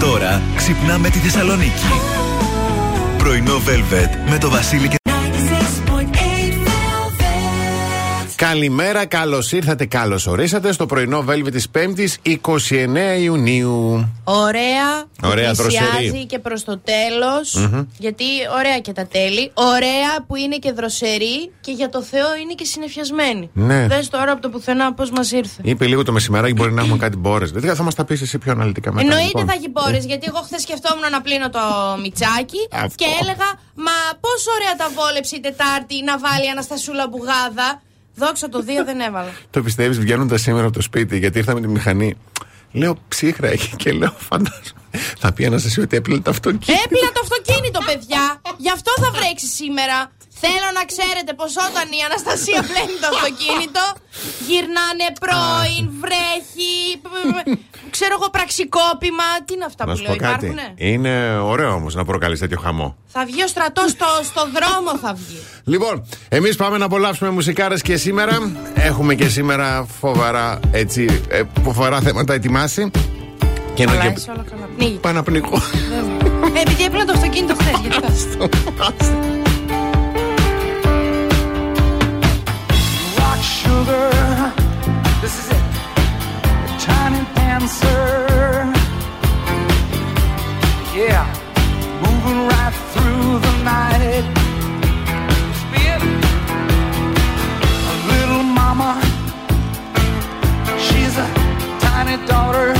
Τώρα ξυπνάμε τη Θεσσαλονίκη. Πρωινό Velvet με το Βασίλη και Καλημέρα, καλώς ήρθατε, καλώς ορίσατε στο πρωινό Velvet της 5η 29 Ιουνίου. Ωραία, Ωραία, πλησιάζει δροσερή. και προς το τελο Γιατί ωραία και τα τέλη. Ωραία που είναι και δροσερή και για το Θεό είναι και συνεφιασμένη. Ναι. Δες τώρα από το πουθενά πώς μας ήρθε. Είπε λίγο το μεσημεράκι μπορεί να έχουμε κάτι μπόρες. Δηλαδή θα μας τα πεις εσύ πιο αναλυτικά μετά. Εννοείται λοιπόν. θα έχει μπόρες, γιατί εγώ χθες σκεφτόμουν να πλύνω το μιτσάκι Αυτό. και έλεγα Μα πόσο ωραία τα βόλεψε η Τετάρτη να βάλει Αναστασούλα Μπουγάδα. Δόξα το δύο δεν έβαλα. Το πιστεύεις βγαίνοντας σήμερα από το σπίτι, γιατί ήρθα με τη μηχανή. Λέω ψύχρα έχει και λέω φαντάζομαι. Θα πει Αναστασία ότι έπλυνε το αυτοκίνητο. Έπλυνα το αυτοκίνητο, παιδιά. Γι' αυτό θα βρέξεις σήμερα. Θέλω να ξέρετε πως όταν η Αναστασία πλένει το αυτοκίνητο, γυρνάνε πρώην, βρέχει, π- π- ξέρω εγώ, πραξικόπημα. Τι είναι αυτά Να που σου λέω, πω κάτι. υπάρχουνε; Είναι ωραίο όμως να προκαλείς τέτοιο χαμό. Θα βγει ο στρατός στο, στο δρόμο, θα βγει. Λοιπόν, εμείς πάμε να απολαύσουμε μουσικάρες και σήμερα. Έχουμε και σήμερα φοβερά, έτσι, ε, φοβερά θέματα ετοιμάσει. Και Καλά, και... είσαι όλα καλά. Πνίγει. Πάει να πνιγώ. Ε, επειδή έπλυνα το αυτοκίνητο χθες, This is it. A tiny dancer. Yeah, moving right through the night. Little mama. She's a tiny daughter.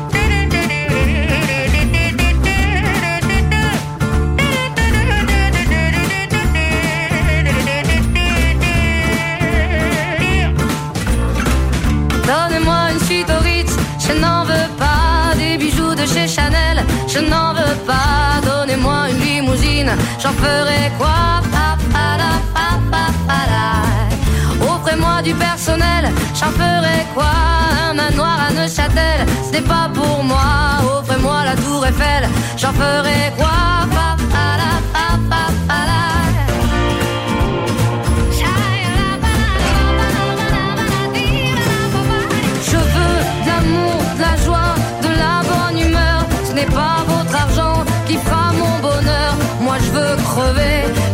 N'en veux pas. Donnez-moi une limousine, j'en ferai quoi? Offrez-moi du personnel, j'en ferai quoi? Un manoir à Neuchâtel, ce n'est pas pour moi. Offrez-moi la tour Eiffel, j'en ferai quoi? La.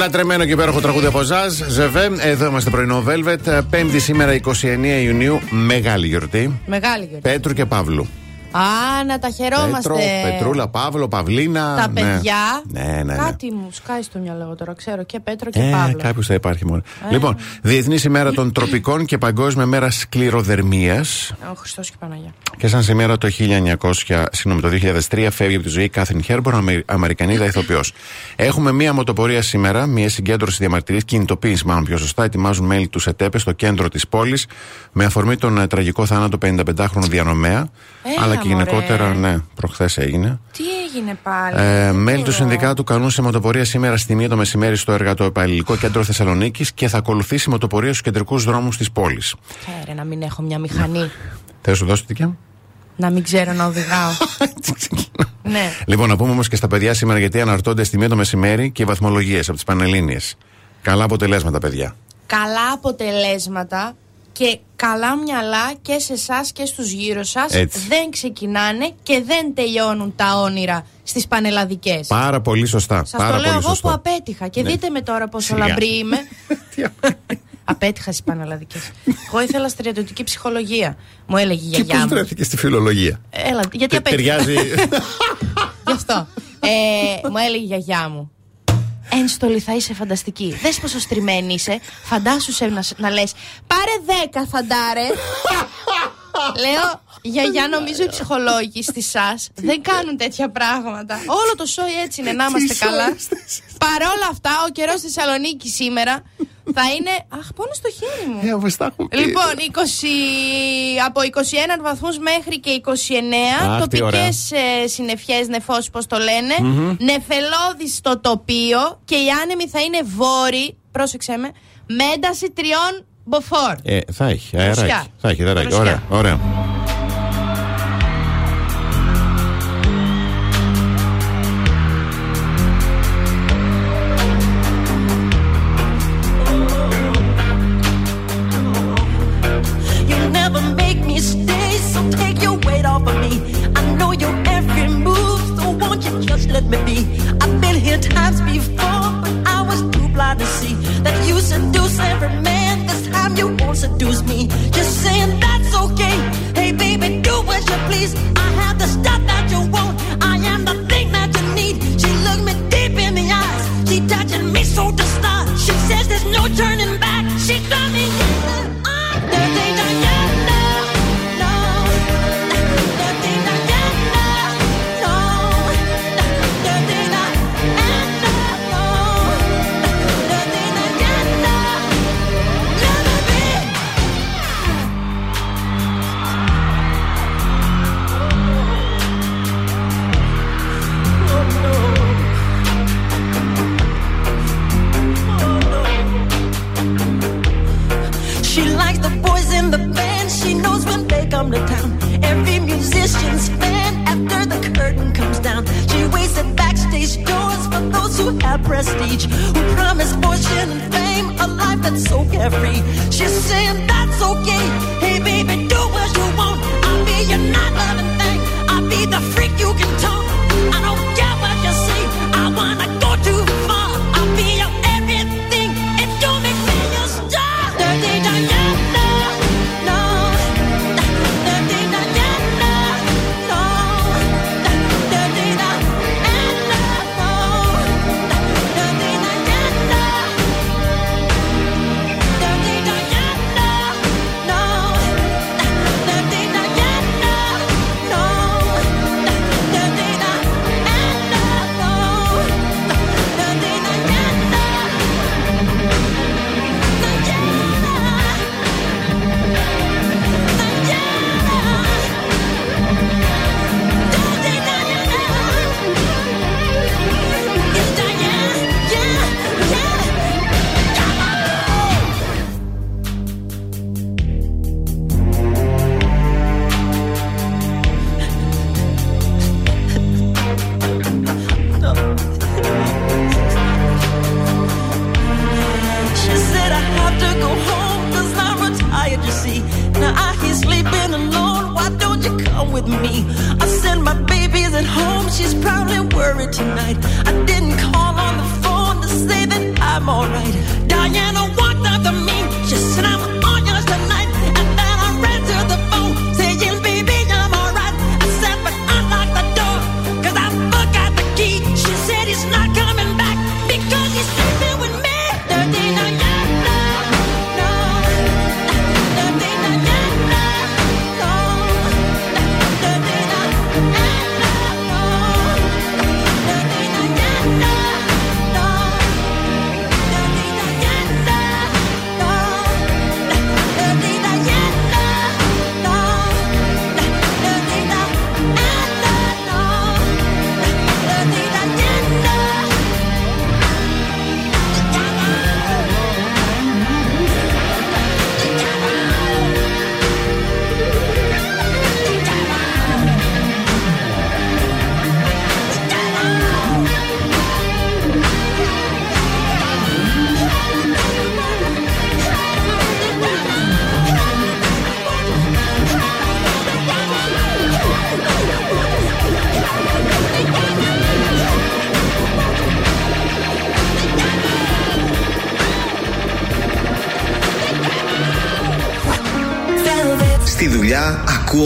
Λατρεμένο και υπέροχο τραγούδι από Ζαζ, Ζεβέ. Εδώ είμαστε πρωινό Velvet. Πέμπτη σήμερα 29 Ιουνίου, μεγάλη γιορτή. Μεγάλη γιορτή. Πέτρου και Παύλου. Α, να τα χαιρόμαστε. Πέτρο, Πετρούλα, Παύλο, Παυλίνα. Τα ναι. παιδιά. Ναι, ναι, ναι. Κάτι μου σκάει στο μυαλό τώρα, ξέρω. Και Πέτρο και Ε, Παύλο. κάποιος θα υπάρχει μόνο. Ε. Λοιπόν, Διεθνής ημέρα των τροπικών και Παγκόσμια μέρα σκληροδερμίας. Ο Χριστός και η Παναγία. Και σαν σήμερα το 1900, συγγνώμη, το 2003 φεύγει από τη ζωή η Κάθριν Χέρμπορν, Αμε- Αμερικανίδα ηθοποιός. Έχουμε μία μοτοπορία σήμερα, μία συγκέντρωση διαμαρτυρίας, κινητοποίηση μάλλον πιο σωστά. Ετοιμάζουν μέλη του ΕΤΕΠΕ στο κέντρο της πόλης με αφορμή τον ε, τραγικό θάνατο 55χρονου διανομέα. Έλα, αλλά και μωρέ. γενικότερα, ναι, προχθές έγινε. Τι έγινε πάλι; Ε, μέλη του Ωραίο. συνδικάτου καλούν σε μοτοπορία σήμερα στη μία το μεσημέρι στο εργατοεπαλληλικό κέντρο Θεσσαλονίκης και θα ακολουθήσει η μοτοπορία στους κεντρικούς δρόμους της πόλης. Φέρε να μην έχω μια μηχανή. Θες να σου δώσω τη δικιά μου; να μην ξέρω να οδηγάω. ναι. Λοιπόν, να πούμε όμως και στα παιδιά σήμερα γιατί αναρτώνται στη μία το μεσημέρι και οι βαθμολογίες από τις Πανελλήνιες. Καλά αποτελέσματα, παιδιά. Καλά αποτελέσματα και καλά μυαλά και σε εσάς και στους γύρω σας δεν ξεκινάνε και δεν τελειώνουν τα όνειρα στις πανελλαδικές. Πάρα πολύ σωστά. Σας το λέω εγώ που απέτυχα και ναι. δείτε με τώρα πόσο λαμπρή είμαι. Απέτυχα στις πανελλαδικές. Εγώ ήθελα στρατιωτική ψυχολογία. Μου έλεγε η γιαγιά και μου. Και στη φιλολογία; Έλα, γιατί Τε, απέτυχα. Ταιριάζει. Γι' αυτό. Ε, μου έλεγε η γιαγιά μου. Ένστολη θα είσαι φανταστική. Δες πόσο στριμμένη είσαι. Φαντάσου να, να λες. Πάρε 10 φαντάρε. Λέω, γιαγιά νομίζω οι ψυχολόγοι στη ΣΑΣ δεν κάνουν τέτοια πράγματα. Όλο το σόι έτσι είναι, να είμαστε καλά. Παρ' όλα αυτά, ο καιρός Θεσσαλονίκη σήμερα θα είναι. Αχ, πόνο στο χέρι μου. Λοιπόν, 20, από 21 βαθμούς μέχρι και 29. Τοπικές ε, συννεφιές νεφός, πώς το λένε. Mm-hmm. Στο τοπίο και οι άνεμοι θα είναι βόρειοι. Πρόσεξε με. Με ένταση τριών μποφόρ. Ε, θα έχει αεράκι. Θα έχει αεράκι. Ωραία, ωραία.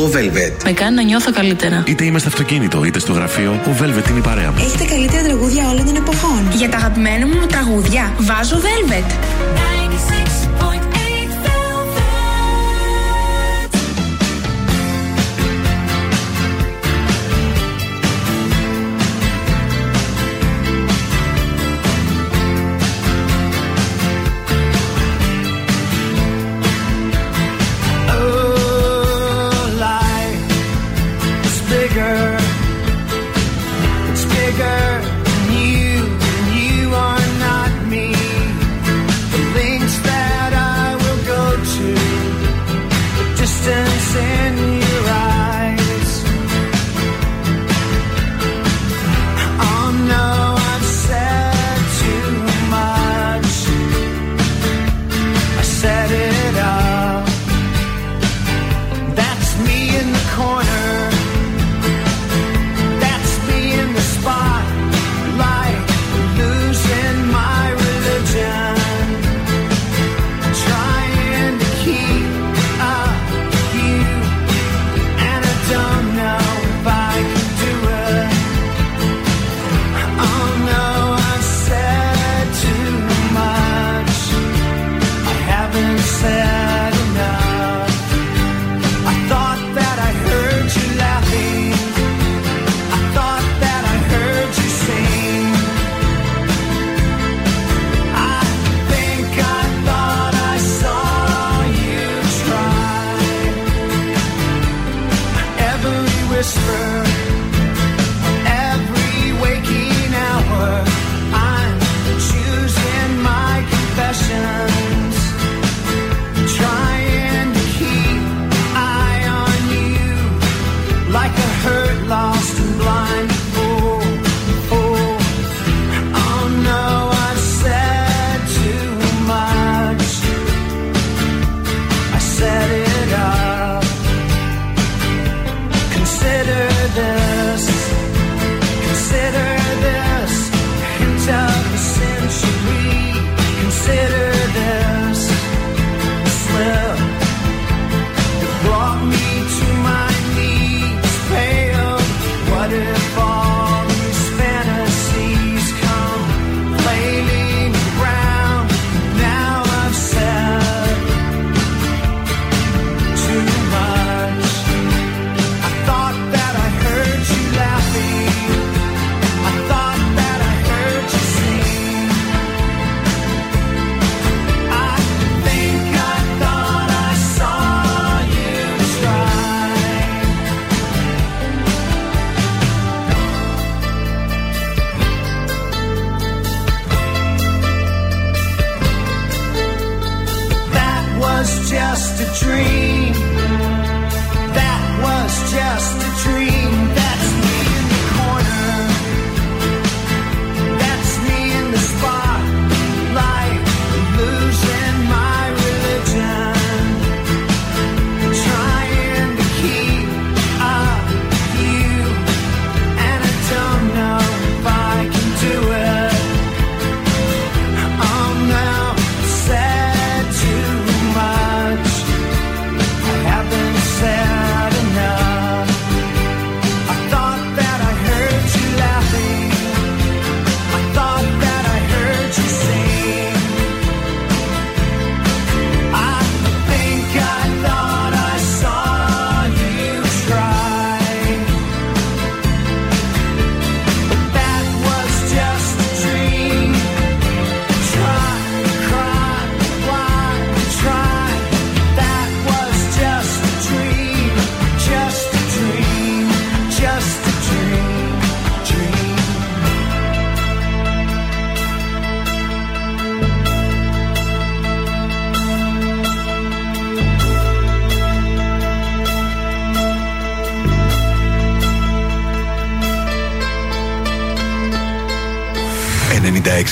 ο Velvet. Με κάνει να νιώθω καλύτερα. Είτε είμαι στο αυτοκίνητο, είτε στο γραφείο, ο Velvet είναι η παρέα μου. Έχετε καλύτερα τραγούδια όλων των εποχών. Για τα αγαπημένα μου τραγούδια, βάζω Velvet.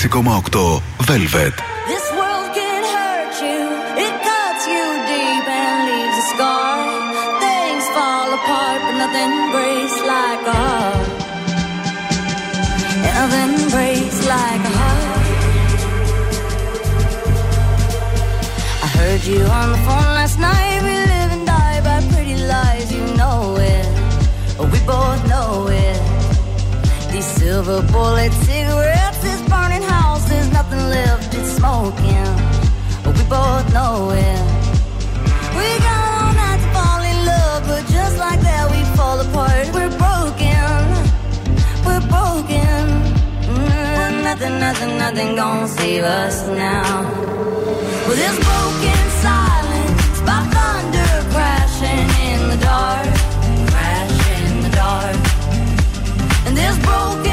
6,8 Velvet. This world can hurt you, it cuts you deep and leaves a scar. Things fall apart, but nothing breaks like a heart. I heard you on the phone last night. We live and die by pretty lies, you know it. We both know it. These silver bullets both know it. We got all night to fall in love, but just like that, we fall apart. We're broken, we're broken. Mm, nothing, nothing, nothing gonna save us now. Well, this broken silence by thunder crashing in the dark, crash in the dark. And this broken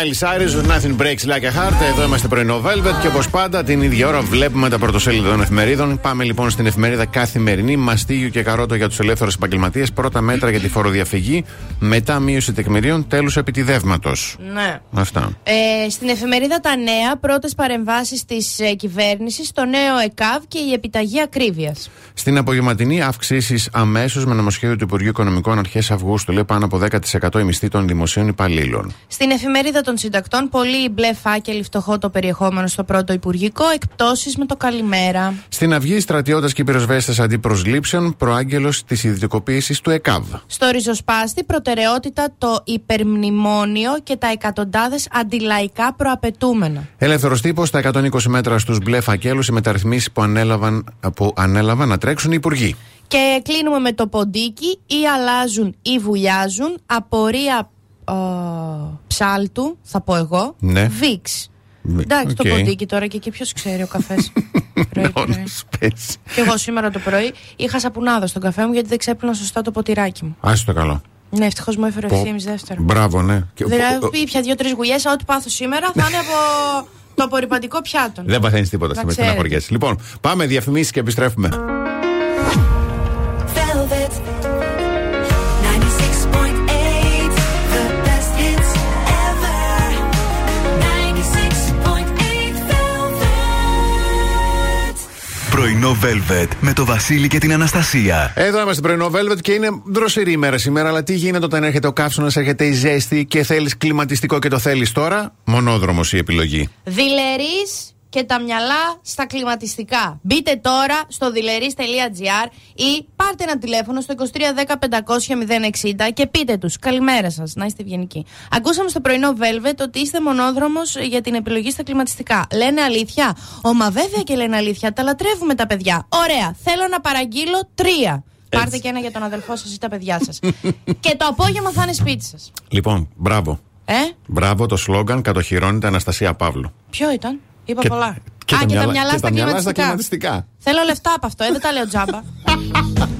Miley Cyrus, Nothing Breaks Like a Heart. Εδώ είμαστε πρωινό Velvet και όπως πάντα την ίδια ώρα βλέπουμε τα πρωτοσέλιδα των εφημερίδων. Πάμε λοιπόν στην εφημερίδα Καθημερινή. Μαστίγιο και καρότο για τους ελεύθερους επαγγελματίες. Πρώτα μέτρα για τη φοροδιαφυγή. Μετά μείωση τεκμηρίων. Τέλου επιτιδεύματος. Ναι. Αυτά. Ε, στην εφημερίδα Τα Νέα, πρώτες παρεμβάσεις της ε, κυβέρνησης, το νέο ΕΚΑΒ και η επιταγή ακρίβειας. Στην απογευματινή αυξήσεις αμέσως με νομοσχέδιο του Υπουργείου Οικονομικών αρχές Αυγούστου. Λέει πάνω από 10% η μισθή των δημοσίων υπαλλήλων. Στην εφημερίδα των συντακτών, πολύ μπλε φάκελοι, φτωχό το περιεχόμενο στο πρώτο Υπουργικό, εκπτώσεις με το καλημέρα. Στην Αυγή, στρατιώτες και πυροσβέστες αντί προσλήψεων, προάγγελος της ιδιωτικοποίησης του ΕΚΑΒ. Στο ριζοσπάστη, προτεραιότητα το υπερμνημόνιο και τα εκατοντάδες αντιλαϊκά προαπαιτούμενα. Ελεύθερος τύπος στα 120 μέτρα στους μπλε φακέλους οι μεταρρυθμίσεις που, ανέλαβαν, που ανέλαβαν να τρέξουν οι υπουργοί. Και κλείνουμε με το ποντίκι ή αλλάζουν ή βουλιάζουν. Απορία ε, ψάλτου, θα πω εγώ. Ναι. Βίξ. Βι- Εντάξει, το οκ. ποντίκι τώρα και εκεί ποιος ξέρει ο καφές. πρωί, Όλος πρωί. πες. Και εγώ σήμερα το πρωί είχα σαπουνάδα στον καφέ μου γιατί δεν ξέπλυνα σωστά το ποτηράκι μου. Άσε το καλό. Ναι, ευτυχώς μου έφερε Πω. ευθύνη δεύτερο. Μπράβο, ναι. Και- Δηλαδή, ήπια δύο-τρεις γουλιές, ό,τι πάθω σήμερα θα είναι από το απορρυπαντικό πιάτων. Δεν παθαίνεις τίποτα Να στη με ξέρετε. στεναχωριές. Λοιπόν, πάμε διαφημίσεις και επιστρέφουμε. Πρωινό Velvet με το Βασίλη και την Αναστασία. Εδώ είμαστε πρωινό Velvet και είναι δροσερή ημέρα σήμερα. Αλλά τι γίνεται όταν έρχεται ο καύσωνας, έρχεται η ζέστη και θέλεις κλιματιστικό και το θέλεις τώρα; Μονόδρομος η επιλογή. Δηλερή και τα μυαλά στα κλιματιστικά. Μπείτε τώρα στο διλερείς.gr ή πάρτε ένα τηλέφωνο στο 2310 500 060 και πείτε τους. καλημέρα σας, να είστε ευγενικοί. Ακούσαμε στο πρωινό Velvet ότι είστε μονόδρομος για την επιλογή στα κλιματιστικά. Λένε αλήθεια; Όμα βέβαια και λένε αλήθεια, τα λατρεύουμε τα παιδιά. Ωραία, θέλω να παραγγείλω τρία. Έτσι. Πάρτε και ένα για τον αδελφό σας ή τα παιδιά σας. και το απόγευμα θα είναι σπίτι σας. Λοιπόν, μπράβο. Ε; Μπράβο, το σλόγκαν κατοχυρώνεται Αναστασία Παύλου. Ποιο ήταν; Είπα και, πολλά. Και Α, τα και μυαλά, τα μυαλά στα κλιματιστικά. Θέλω λεφτά από αυτό, ε, δεν τα λέω τζάμπα.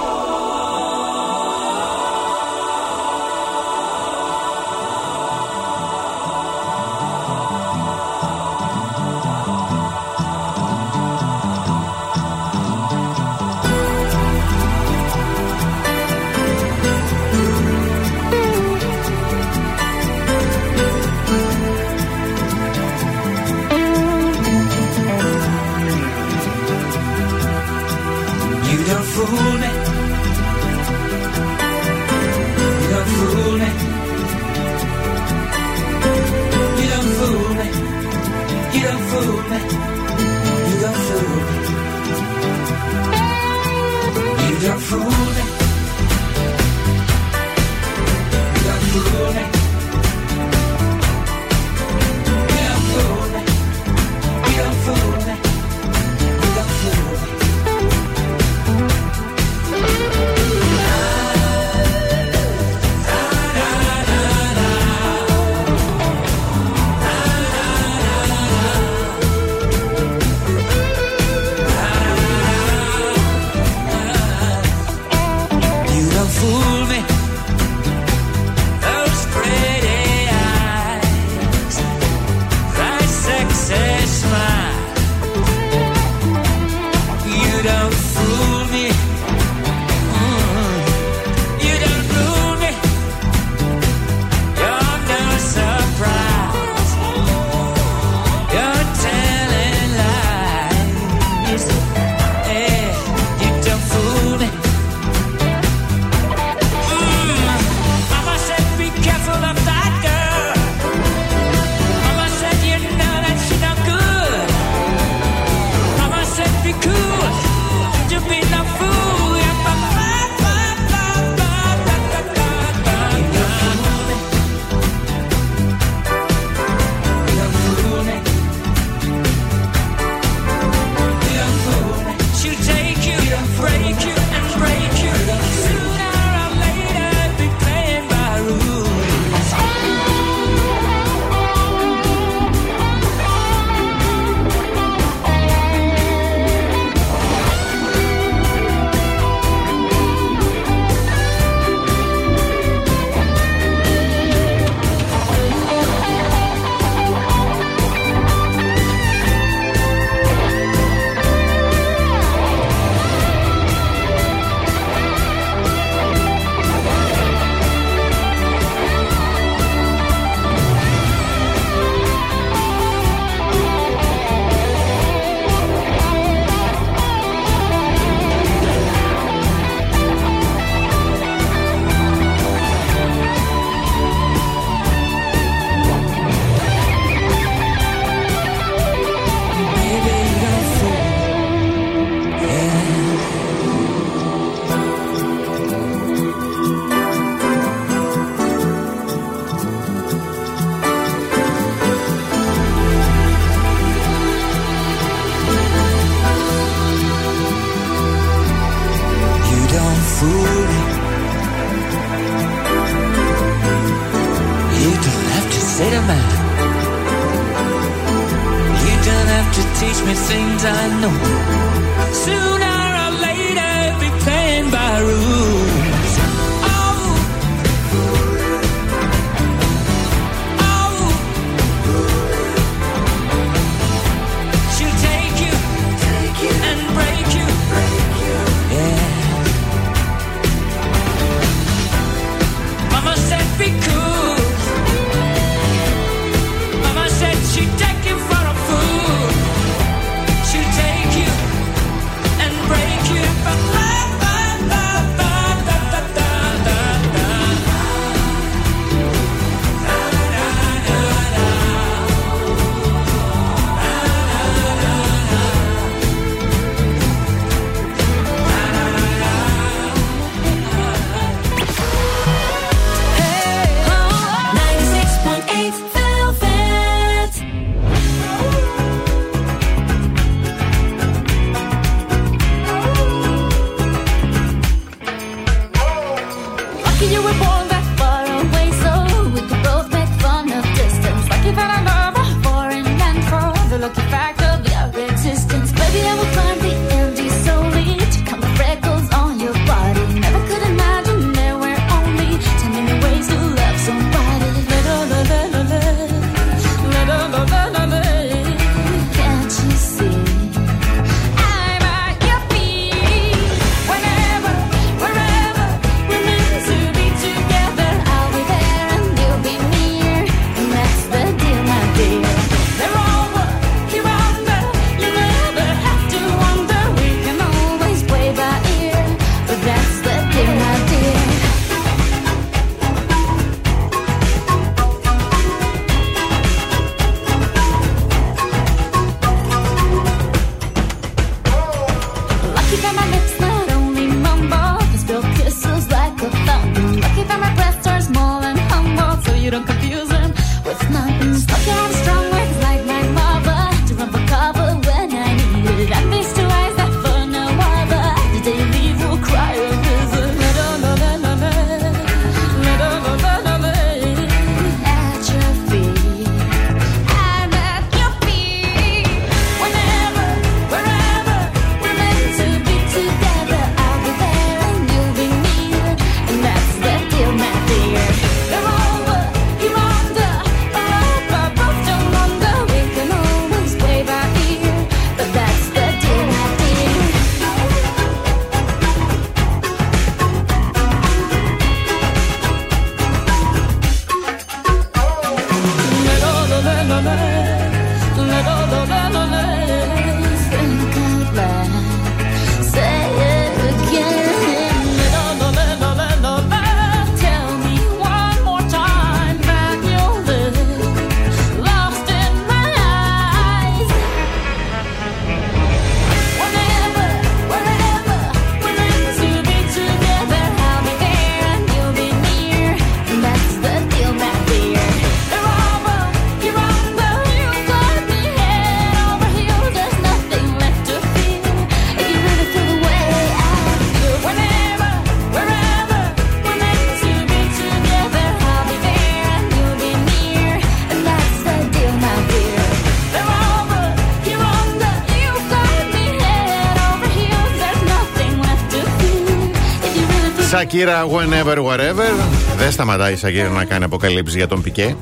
Σακύρα Whenever, whatever. Δεν σταματάει η Σακύρα να κάνει αποκαλύψεις για τον Πικέ.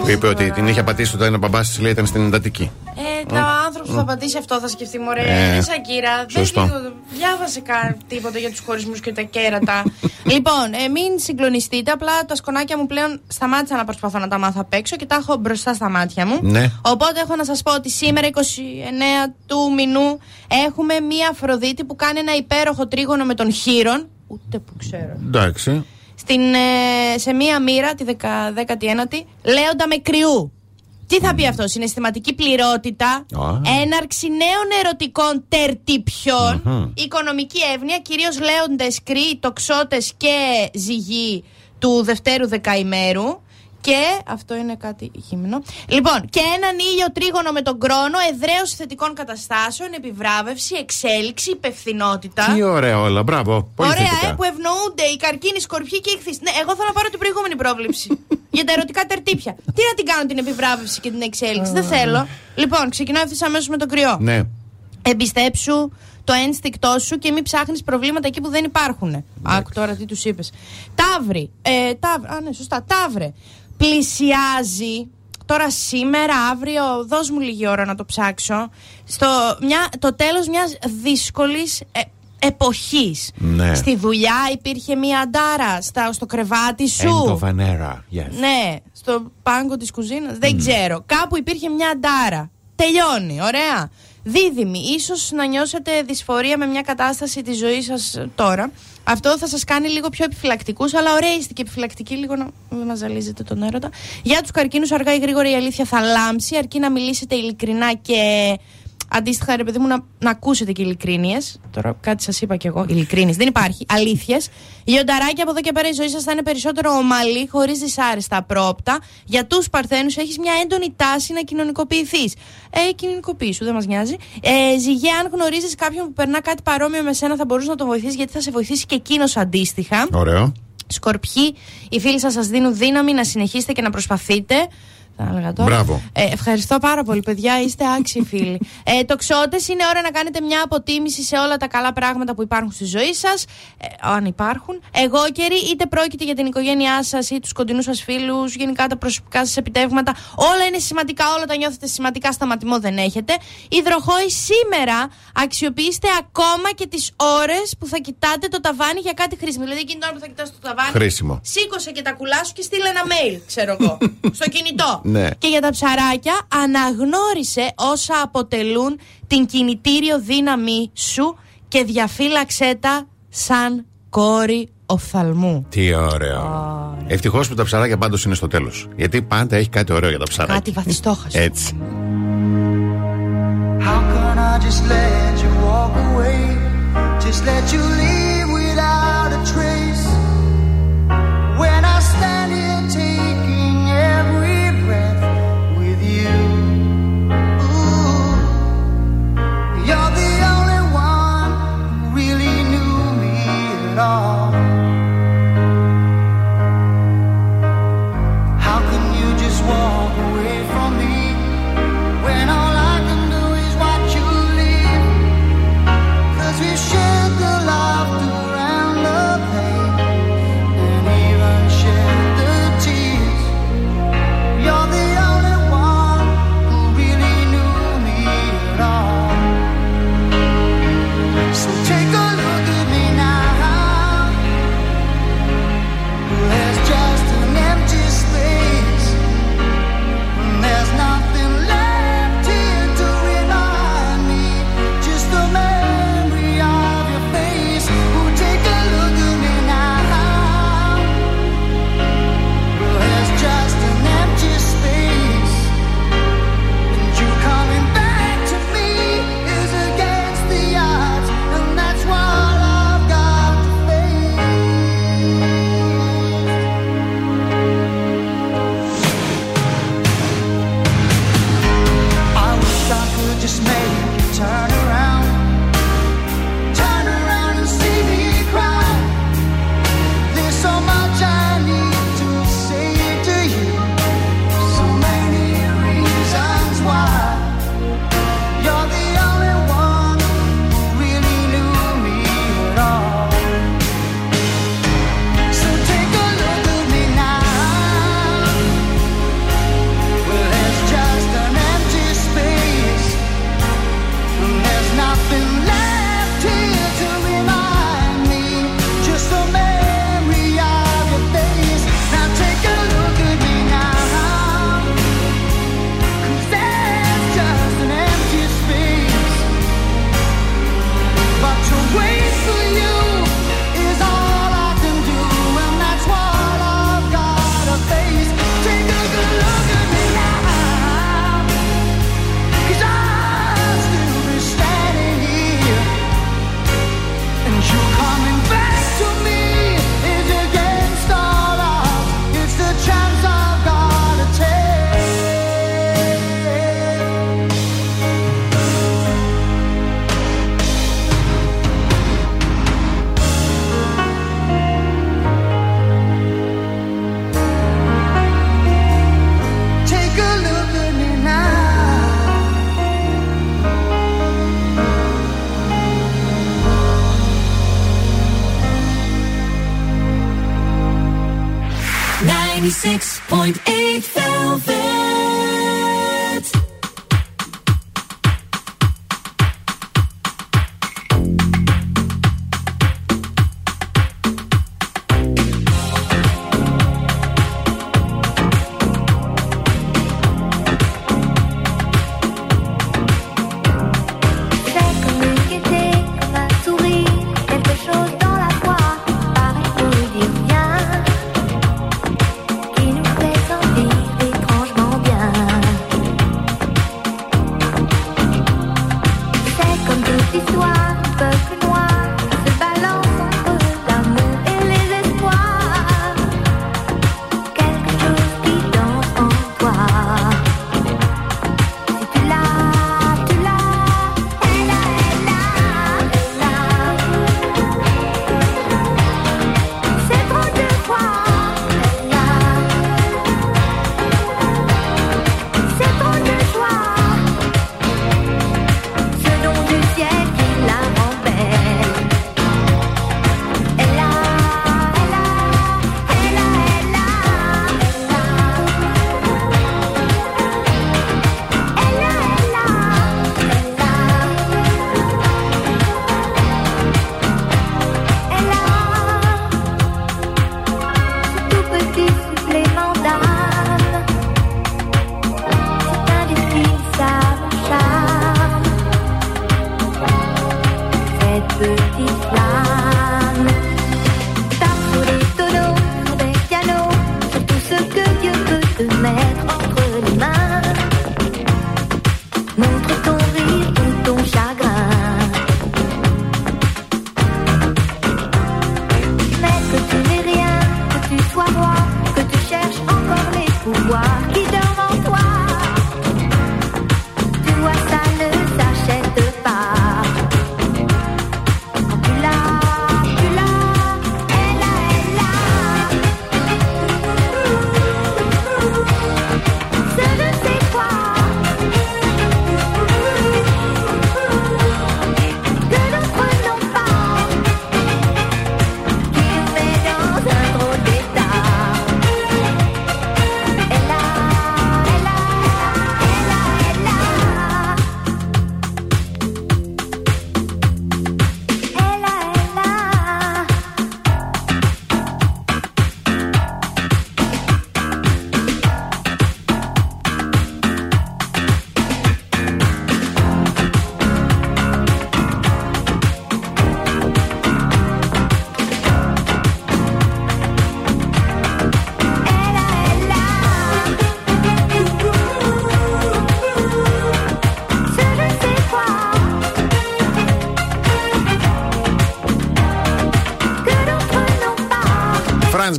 Που είπε ότι την είχε πατήσει όταν ένα μπαμπάς της λέει ήταν στην εντατική. Ε, τα άνθρωπος που θα πατήσει αυτό θα σκεφτεί μωρέ. Ε, ε Σακύρα, δεν διάβασε καν τίποτα για τους χωρισμούς και τα κέρατα. λοιπόν, ε, μην συγκλονιστείτε. Απλά τα σκονάκια μου πλέον σταμάτησα να προσπαθώ να τα μάθω απ' έξω και τα έχω μπροστά στα μάτια μου. Ναι. Οπότε έχω να σας πω ότι σήμερα, 29 του μηνού, έχουμε μία Αφροδίτη που κάνει ένα υπέροχο τρίγωνο με τον Χείρον Εντάξει. Ε, σε μία μοίρα, τη 19η, λέοντα με κρυού. Τι θα πει αυτός, συναισθηματική πληρότητα, oh. έναρξη νέων ερωτικών τερτυπιών, οικονομική εύνοια, κυρίως λέοντες κρύ, τοξότες και ζυγοί του δευτέρου δεκαημέρου. Και αυτό είναι κάτι γύμνο. Λοιπόν, και έναν ήλιο τρίγωνο με τον κρόνο, εδραίωση θετικών καταστάσεων, επιβράβευση, εξέλιξη, υπευθυνότητα. Τι ωραία όλα, μπράβο. Πολύ Ωραία, θετικά. ε, που ευνοούνται οι καρκίνοι, οι σκορπιοί και οι χθείς. Ναι, εγώ θέλω να πάρω την προηγούμενη πρόβληψη. για τα ερωτικά τερτύπια. Τι να την κάνω την επιβράβευση και την εξέλιξη. Δεν θέλω. Λοιπόν, ξεκινάω ευθύς αμέσως με το κρυό. Ναι. Εμπιστέψου το ένστικτό σου και μην ψάχνεις προβλήματα εκεί που δεν υπάρχουν. Άκου τώρα τι τους είπες. Ταύρι. Ε, ταύρ, α, ναι, σωστά. Ταύρε. Πλησιάζει. Τώρα σήμερα, αύριο, δώσ' μου λίγη ώρα να το ψάξω. Στο, μια, το τέλος μιας δύσκολης ε, εποχής. Ναι. Στη δουλειά υπήρχε μια αντάρα στα, στο κρεβάτι σου. Έντο Βανέρα. Yes. Ναι, στο πάγκο της κουζίνας. Δεν ξέρω. Κάπου υπήρχε μια αντάρα. Τελειώνει. Ωραία. Δίδυμη. ίσως να νιώσετε δυσφορία με μια κατάσταση της ζωής σας τώρα. Αυτό θα σας κάνει λίγο πιο επιφυλακτικούς, αλλά ωραία είστε και επιφυλακτικοί, λίγο να μην μας ζαλίζετε τον έρωτα. Για τους καρκίνους, αργά ή γρήγορα η αλήθεια θα λάμψει, αρκεί να μιλήσετε ειλικρινά και αντίστοιχα, ρε παιδί μου, να, να ακούσετε και ειλικρίνειες. Τώρα κάτι σας είπα κι εγώ. Ειλικρίνειες. Δεν υπάρχει. Αλήθειες. Λιονταράκι, από εδώ και πέρα η ζωή σας θα είναι περισσότερο ομαλή, χωρίς δυσάρεστα απρόπτα. Για τους Παρθένους έχεις μια έντονη τάση να κοινωνικοποιηθείς. Ε, κοινωνικοποιήσου, δεν μας νοιάζει. Ε, ζυγέ, αν γνωρίζεις κάποιον που περνά κάτι παρόμοιο με σένα, θα μπορούσε να τον βοηθήσεις γιατί θα σε βοηθήσει και εκείνος αντίστοιχα. Ωραίο. Σκορπιοί, οι φίλοι σας σας δίνουν δύναμη να συνεχίσετε και να προσπαθείτε. Θα έλεγα τώρα. Μπράβο. Ε, ευχαριστώ πάρα πολύ, παιδιά. Είστε άξιοι φίλοι. Ε, Τοξότε, είναι ώρα να κάνετε μια αποτίμηση σε όλα τα καλά πράγματα που υπάρχουν στη ζωή σας. Ε, αν υπάρχουν. Εγώ καιροί, είτε πρόκειται για την οικογένειά σας ή τους κοντινούς σας φίλους, γενικά τα προσωπικά σας επιτεύγματα. Όλα είναι σημαντικά, όλα τα νιώθετε σημαντικά, σταματημό δεν έχετε. Υδροχόη, σήμερα αξιοποιήστε ακόμα και τις ώρες που θα κοιτάτε το ταβάνι για κάτι χρήσιμο. Δηλαδή, εκείνη την ώρα που θα κοιτάς το ταβάνι. Χρήσιμο. Σήκωσε και τα κουλά σου και στείλε ένα mail, ξέρω εγώ. στο κινητό. Ναι. Και για τα ψαράκια, αναγνώρισε όσα αποτελούν την κινητήριο δύναμη σου και διαφύλαξέ τα σαν κόρη οφθαλμού. Τι ωραίο. Ευτυχώς που τα ψαράκια πάντως είναι στο τέλος. Γιατί πάντα έχει κάτι ωραίο για τα ψαράκια. Κάτι βαθιστόχαστο. Έτσι. How can I just let you walk away? Just let you leave; now. eight.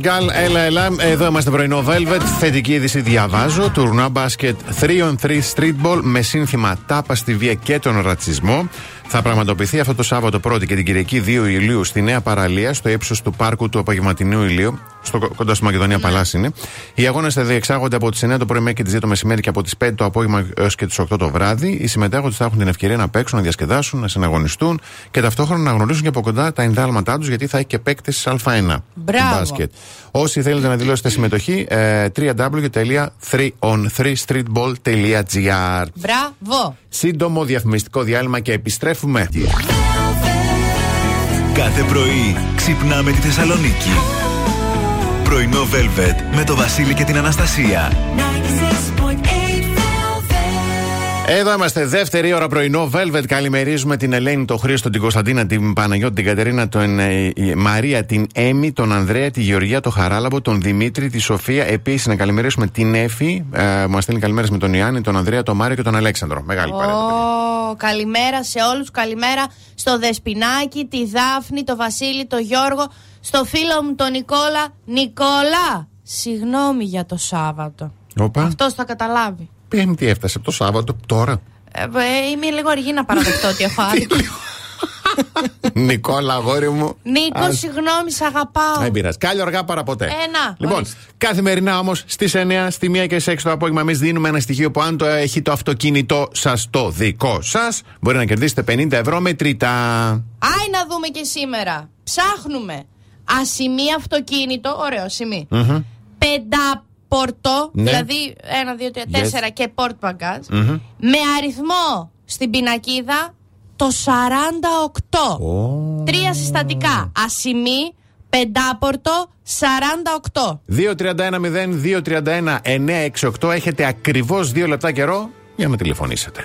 Pas. Franz Γκάλ, έλα, έλα. Εδώ είμαστε πρωινό Velvet. Θετική είδηση διαβάζω. Τουρνά μπάσκετ 3on3 streetball με σύνθημα Τάπα στη βία και τον ρατσισμό. Θα πραγματοποιηθεί αυτό το Σάββατο 1η και την Κυριακή 2 Ιουλίου στη Νέα Παραλία, στο ύψος του πάρκου του Απογευματινού Ηλίου, στο, κοντά στη Μακεδονία Παλάς είναι. Οι αγώνες θα διεξάγονται από τις 9 το πρωί μέχρι και τις 2 το μεσημέρι και από τις 5 το απόγευμα έως και τις 8 το βράδυ. Οι συμμετέχοντες θα έχουν την ευκαιρία να παίξουν, να διασκεδάσουν, να συναγωνιστούν και ταυτόχρονα να γνωρίσουν και από κοντά τα ενδάλματά τους γιατί θα έχει και παίκτες Α1 Μπράβο. μπάσκετ. Όσοι θέλετε να δηλώσετε συμμετοχή, ε, www.3on3streetball.gr Μπράβο. Σύντομο διαφημιστικό διάλειμμα και επιστρέφουμε. Κάθε πρωί ξυπνάμε τη Θεσσαλονίκη. Πρωινό Velvet με το Βασίλη και την Αναστασία. 96.8 Εδώ είμαστε, δεύτερη ώρα πρωινό. Velvet, καλημερίζουμε την Ελένη, τον Χρήστο, την Κωνσταντίνα, την Παναγιώτη, την Κατερίνα, τον ε, η Μαρία, την Έμι, τον Ανδρέα, τη Γεωργία, τον Χαράλαμπο, τον Δημήτρη, τη Σοφία. Επίσης να καλημερίσουμε την Εφη, ε, μας στέλνει καλημέρες με τον Ιάννη, τον Ανδρέα, τον Μάριο και τον Αλέξανδρο. Μεγάλη παρέα. Ω, καλημέρα σε όλους, καλημέρα στο Δεσπινάκι, τη Δάφνη, το Βασίλη, το Γιώργο, στο φίλο μου τον Νικόλα. Νικόλα, συγγνώμη για το Σάββατο. Όπα. Αυτός θα καταλάβει. Πέμπτη έφτασε το Σάββατο, τώρα. Ε, ε, είμαι λίγο αργή να παραδεχτώ ότι έχω άδικο. Νικόλα, αγόρι μου. Νίκο, Ας- συγγνώμη, σ' αγαπάω. Δεν πειράζει. Κάλλιο αργά παρά ποτέ. Ένα. Λοιπόν, καθημερινά όμως στις 9, στη 1 και στι 6 το απόγευμα, εμείς δίνουμε ένα στοιχείο που αν το έχει το αυτοκίνητό σας το δικό σας, μπορεί να κερδίσετε 50 ευρώ μετρητά. Άι να δούμε και σήμερα. Ψάχνουμε. Ασημή αυτοκίνητο, ωραίο σημεί. Μμμ. Πόρτο, ναι. δηλαδή 1, 2, 3, 4 yes. και Πόρτ μπαγκάζ, mm-hmm. με αριθμό στην πινακίδα το 48. Oh. Τρία συστατικά. Ασημή, πεντάπορτο, 48. 2-31-0-231-968. Έχετε ακριβώς δύο λεπτά καιρό για να τηλεφωνήσετε.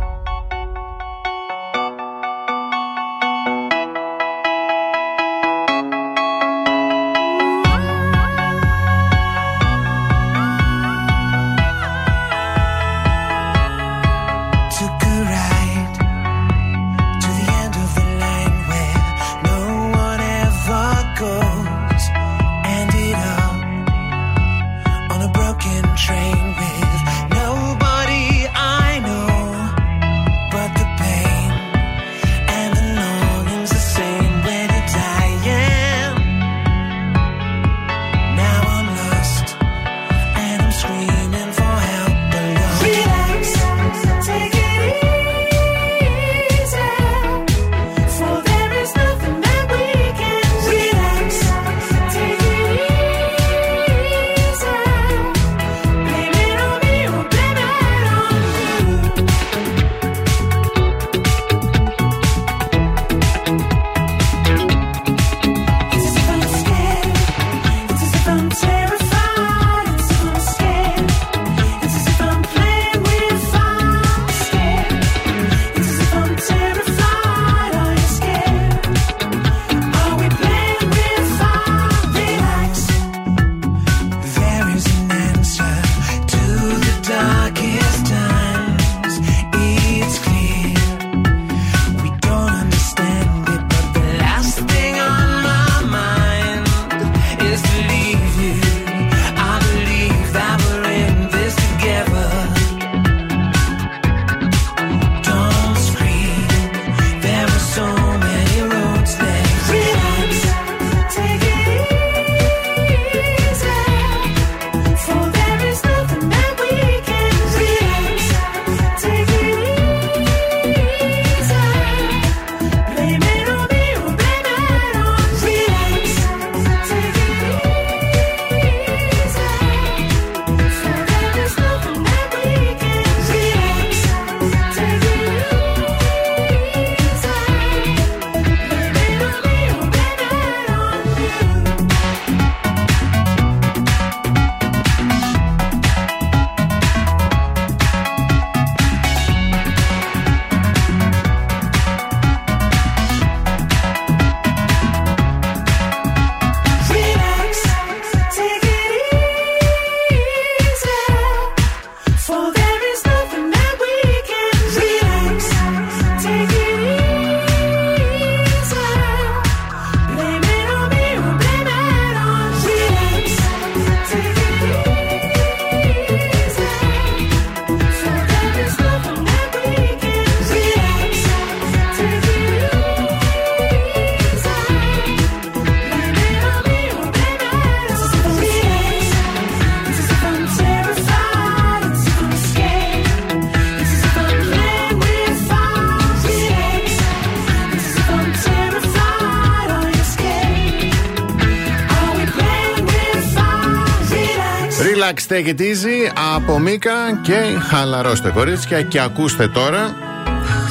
Take it easy από Μίκα και χαλαρώστε κορίτσια και ακούστε τώρα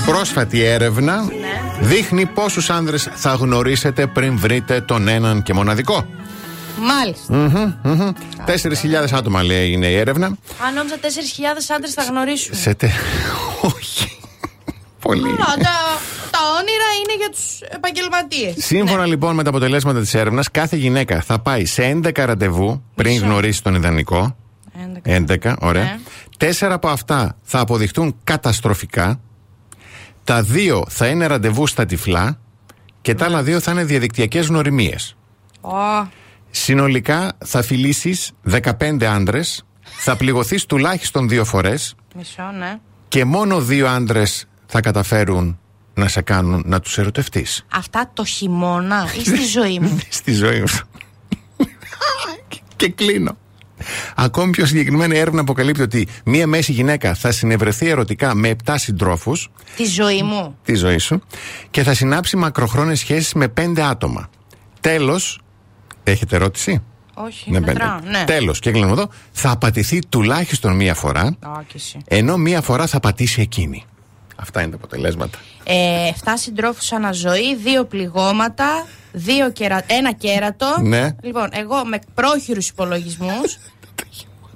πρόσφατη έρευνα δείχνει πόσους άνδρες θα γνωρίσετε πριν βρείτε τον έναν και μοναδικό. Μάλιστα. Μμμ, μμμ. 4.000 άτομα λέει είναι η έρευνα. Αν νόμιζα 4.000 άντρε θα γνωρίσουν. Σε τε... Όχι. Πολύ. Αλλά τα, τα όνειρα είναι για τους επαγγελματίες. Σύμφωνα λοιπόν με τα αποτελέσματα της έρευνας, κάθε γυναίκα θα πάει σε 11 ραντεβού πριν Μισό. γνωρίσει τον ιδανικό. 11, ωραία. Ναι. Τέσσερα από αυτά θα αποδειχτούν καταστροφικά. Τα δύο θα είναι ραντεβού στα τυφλά. Και τα άλλα δύο θα είναι διαδικτυακές γνωριμίες. Ω, Συνολικά θα φιλήσεις 15 άντρες, θα πληγωθείς τουλάχιστον δύο φορές μισό, ναι. και μόνο δύο άντρες θα καταφέρουν να σε κάνουν να τους ερωτευτείς. Αυτά το χειμώνα ή στη ζωή μου; στη ζωή σου. και κλείνω. Ακόμη πιο συγκεκριμένα η έρευνα αποκαλύπτει ότι μία μέση γυναίκα θα συνευρεθεί ερωτικά με 7 συντρόφους Τη ζωή μου. τη ζωή σου και θα συνάψει μακροχρόνιες σχέσεις με 5 άτομα. Τέλος, έχετε ερώτηση; Όχι, Ναι, μετράω, πέντε. ναι. Τέλος, και κλείνω εδώ, θα απατηθεί τουλάχιστον μία φορά, Α, και εσύ. ενώ μία φορά θα πατήσει εκείνη. Αυτά είναι τα αποτελέσματα. Ε, 7 συντρόφους αναζωή, δύο πληγώματα, δύο κερα... ένα κέρατο. Ναι. Λοιπόν, εγώ με πρόχειρους υπολογισμούς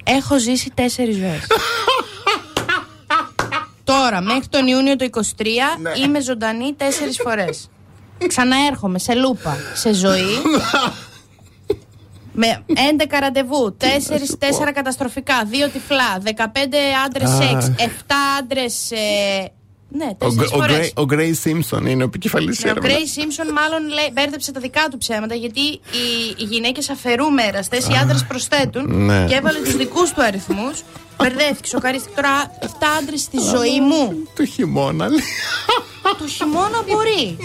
έχω ζήσει τέσσερις ζωές. Τώρα, μέχρι τον Ιούνιο του 23 είμαι ζωντανή τέσσερις φορές. Ξαναέρχομαι σε λούπα, σε ζωή. Με 11 ραντεβού, 4, 4 καταστροφικά, 2 τυφλά, 15 άντρες Α. σεξ, 7 άντρες. Ε, ναι, Ο, 4 Γκ- ο, φορές. Γκρέι- ο Γκρέι Σίμψον είναι ο επικεφαλής Ναι, Ο έρευνας. Γκρέι Σίμψον μάλλον λέει, μπέρδεψε τα δικά του ψέματα γιατί οι, οι γυναίκες αφαιρούν μέραστε, οι άντρες προσθέτουν Ναι. και έβαλε τους δικούς του αριθμούς. Μπερδεύτηκε, σοκαρίστηκε τώρα 7 άντρες στη ζωή μου. Το χειμώνα, λέει. Το χειμώνα μπορεί.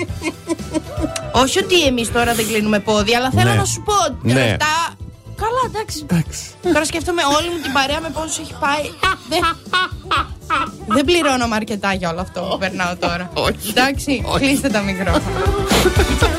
Όχι ότι εμείς τώρα δεν κλείνουμε πόδι, αλλά θέλω Ναι. να σου πω. Ναι. Λεπτά. Καλά, εντάξει. Τώρα σκέφτομαι όλη μου την παρέα με πόσους έχει πάει. δεν... δεν πληρώνομαι αρκετά για όλο αυτό που περνάω τώρα. Εντάξει, κλείστε τα μικρόφωνα.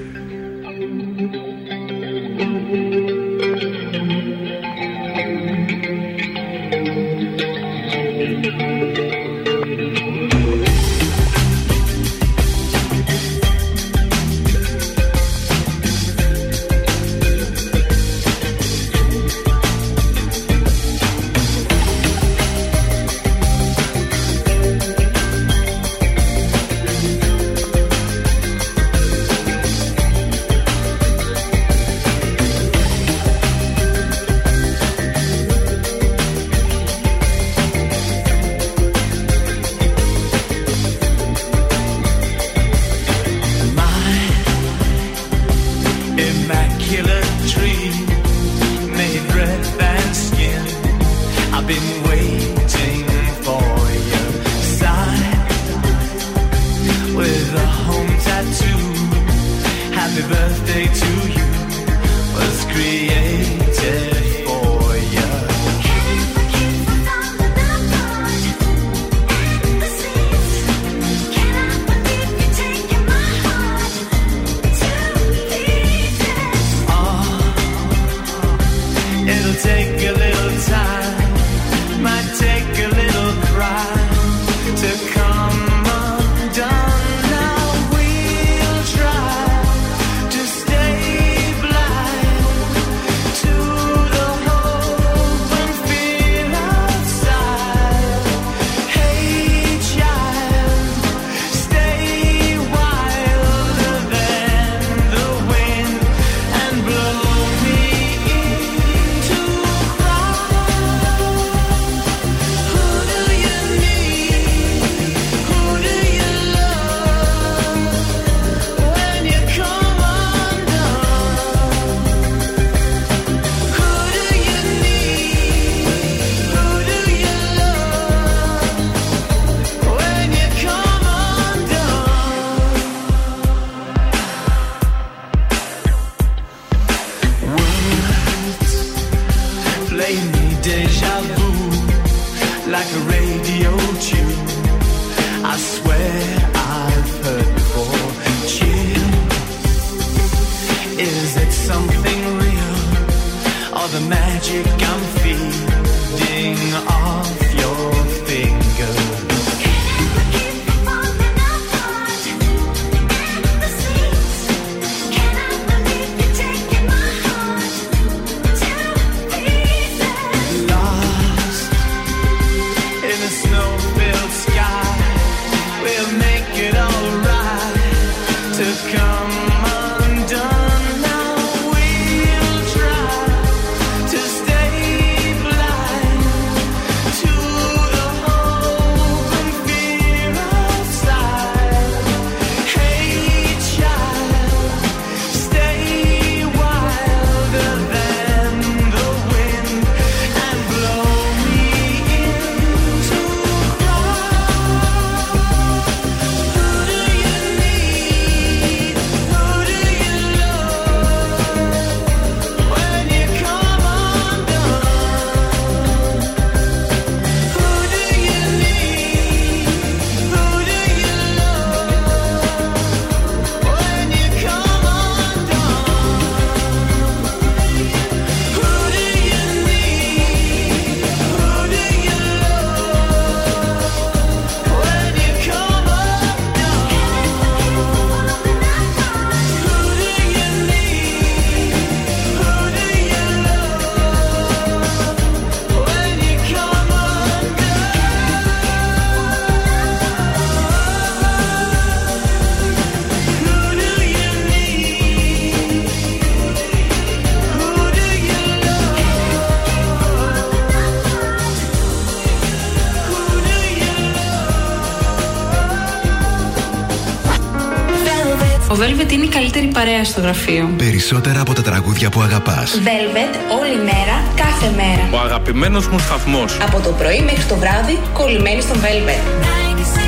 Velvet είναι η καλύτερη παρέα στο γραφείο. Περισσότερα από τα τραγούδια που αγαπάς. Velvet όλη μέρα, κάθε μέρα. Ο αγαπημένος μου σταθμός. Από το πρωί μέχρι το βράδυ, κολλημένοι στον Velvet.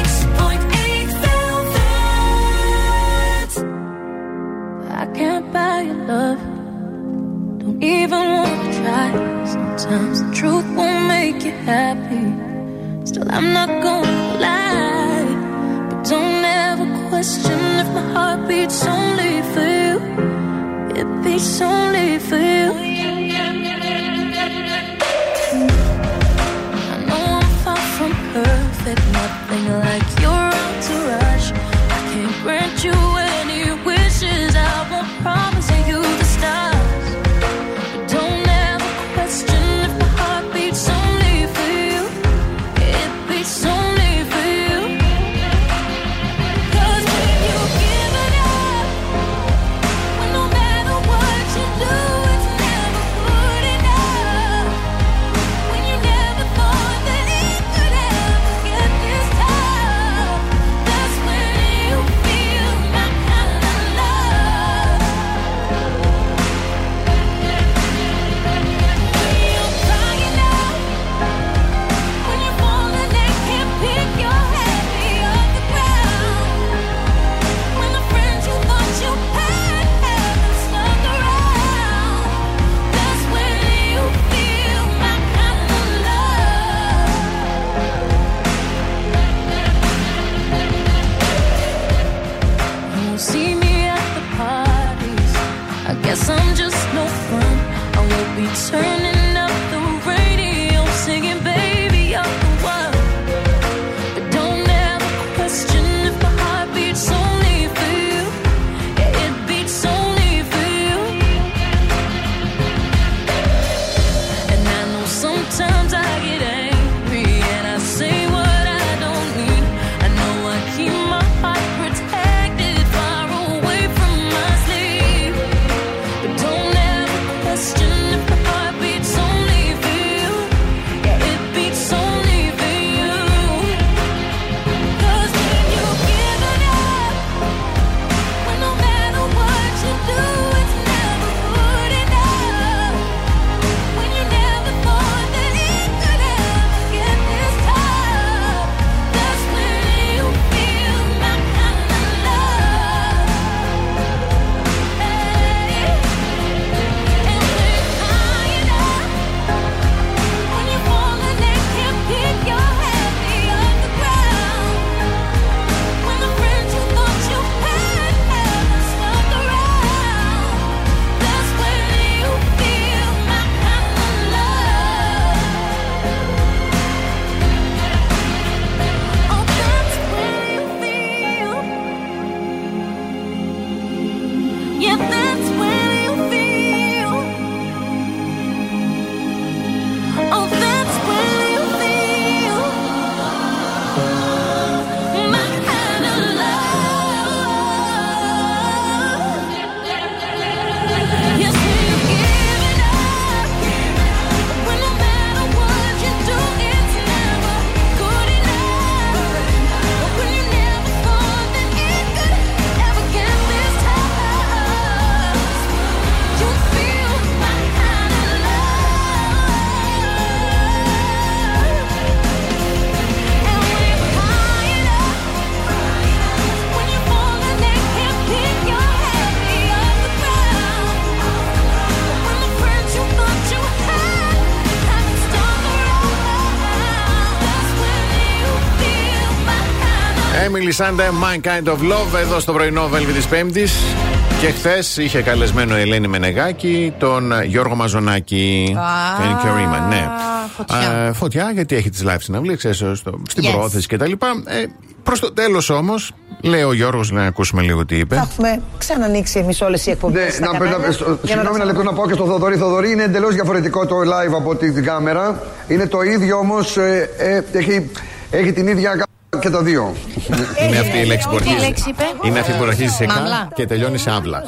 Sunday, My Kind of Love, εδώ στο πρωινό Βέλβι της Πέμπτης. Και χθες είχε καλεσμένο η Ελένη Μενεγάκη, τον Γιώργο Μαζονάκη. Ah, και Ρήμα, ναι. Φωτιά. Α, φωτιά, γιατί έχει τις live συναυλίες, στην yes. προώθηση κτλ. Ε, Προς το τέλος όμως, λέει ο Γιώργος, να ακούσουμε λίγο τι είπε. Θα έχουμε ξανανοίξει εμείς όλες οι εκπομπές. Ναι, να, να, συγγνώμη ένα λεπτό να πάω και στο Θοδωρή. Θοδωρή είναι εντελώς διαφορετικό το live από την κάμερα. Είναι το ίδιο όμως, ε, ε, έχει, έχει την ίδια και τα δύο. Είναι ε, αυτή η ε, λέξη που ε, αρχίζει. Είναι αυτή που αρχίζει σε καλά και τελειώνει σε άβλα.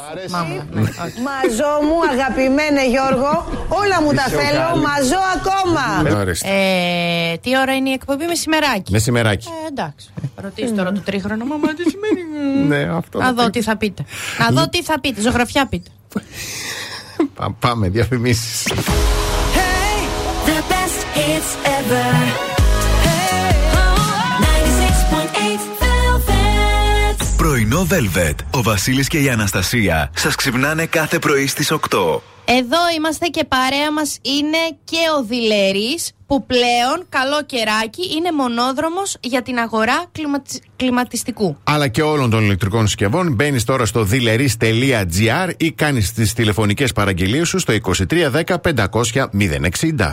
Ναι. Μαζό μου, αγαπημένε Γιώργο, όλα μου τα θέλω, μαζό ακόμα. Ναι, τι ώρα είναι η εκπομπή, μεσημεράκι. Μεσημεράκι. Εντάξει. Ρωτήσει τώρα το τρίχρονο, μαμά, τι σημαίνει. Ναι, Να δω τι θα πείτε. Να δω τι θα πείτε, ζωγραφιά πείτε. Πάμε, διαφημίσεις. Hey, the best hits ever. πρωινό Velvet. Ο Βασίλης και η Αναστασία σας ξυπνάνε κάθε πρωί στις 8. Εδώ είμαστε και παρέα μας είναι και ο Δηλερή που πλέον καλό κεράκι είναι μονόδρομος για την αγορά κλιματι... κλιματιστικού. Αλλά και όλων των ηλεκτρικών συσκευών. Μπαίνεις τώρα στο δηλερή.gr ή κάνεις τις τηλεφωνικές παραγγελίες σου στο 2310 500 060.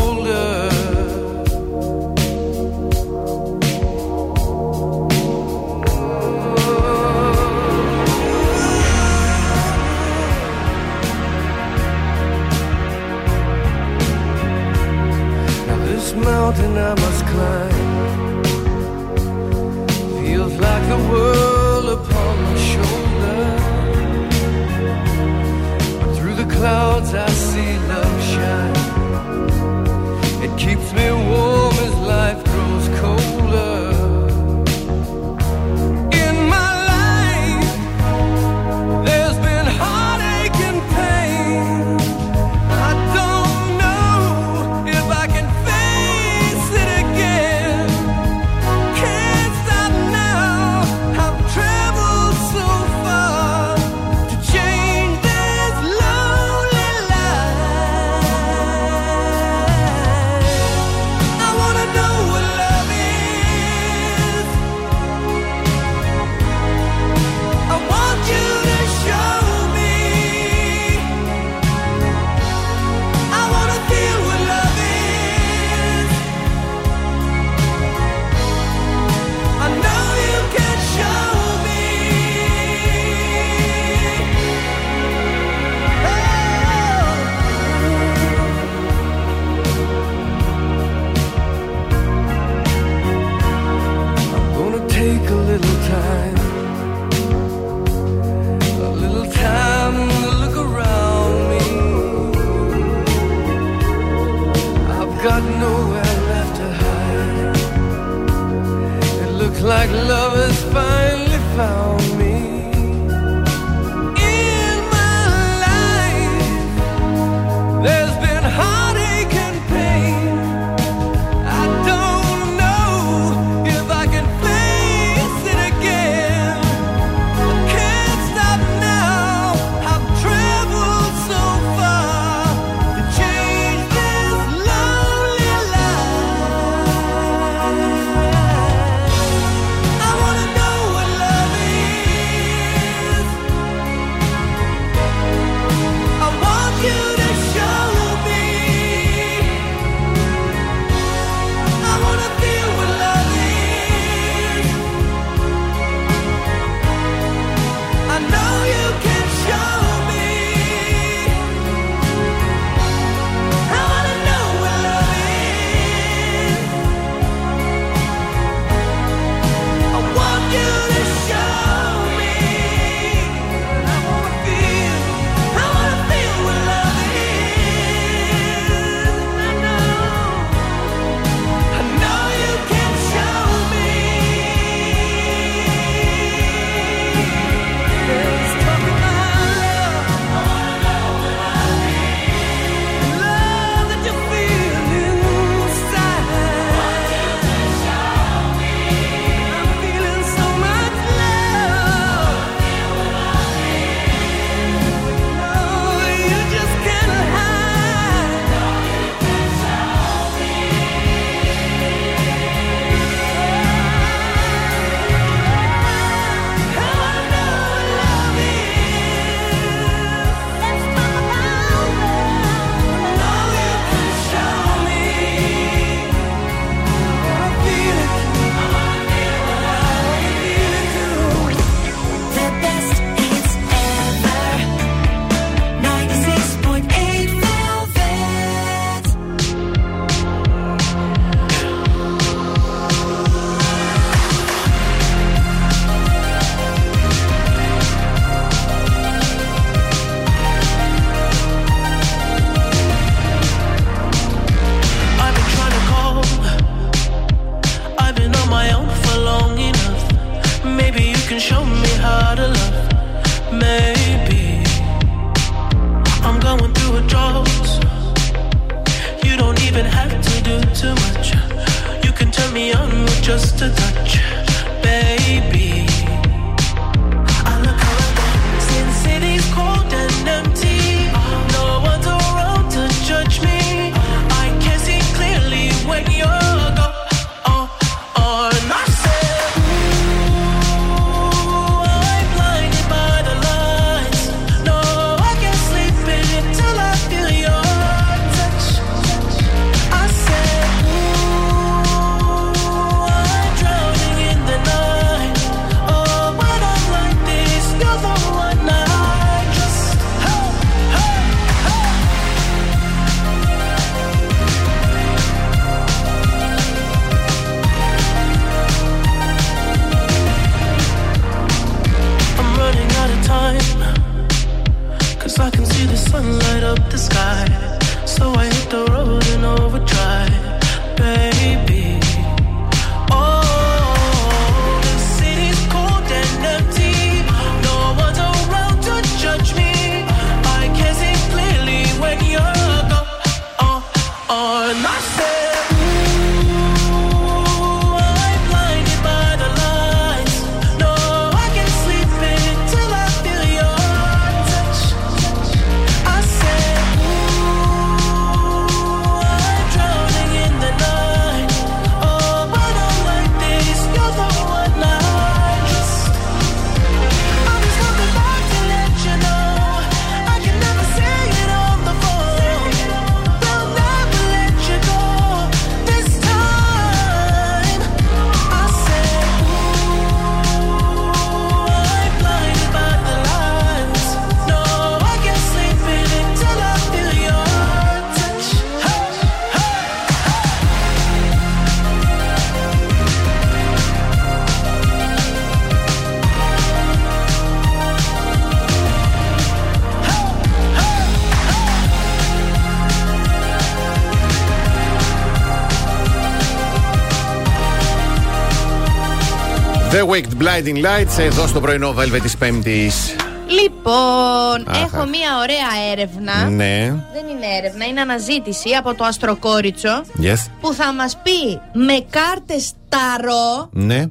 Blinding Lights εδώ στο πρωινό Velvet της Πέμπτης. Λοιπόν, Αχα. έχω μία ωραία έρευνα. Ναι. Δεν είναι έρευνα, είναι αναζήτηση από το Αστροκόριτσο Yes. που θα μας πει με κάρτες ταρό Ναι.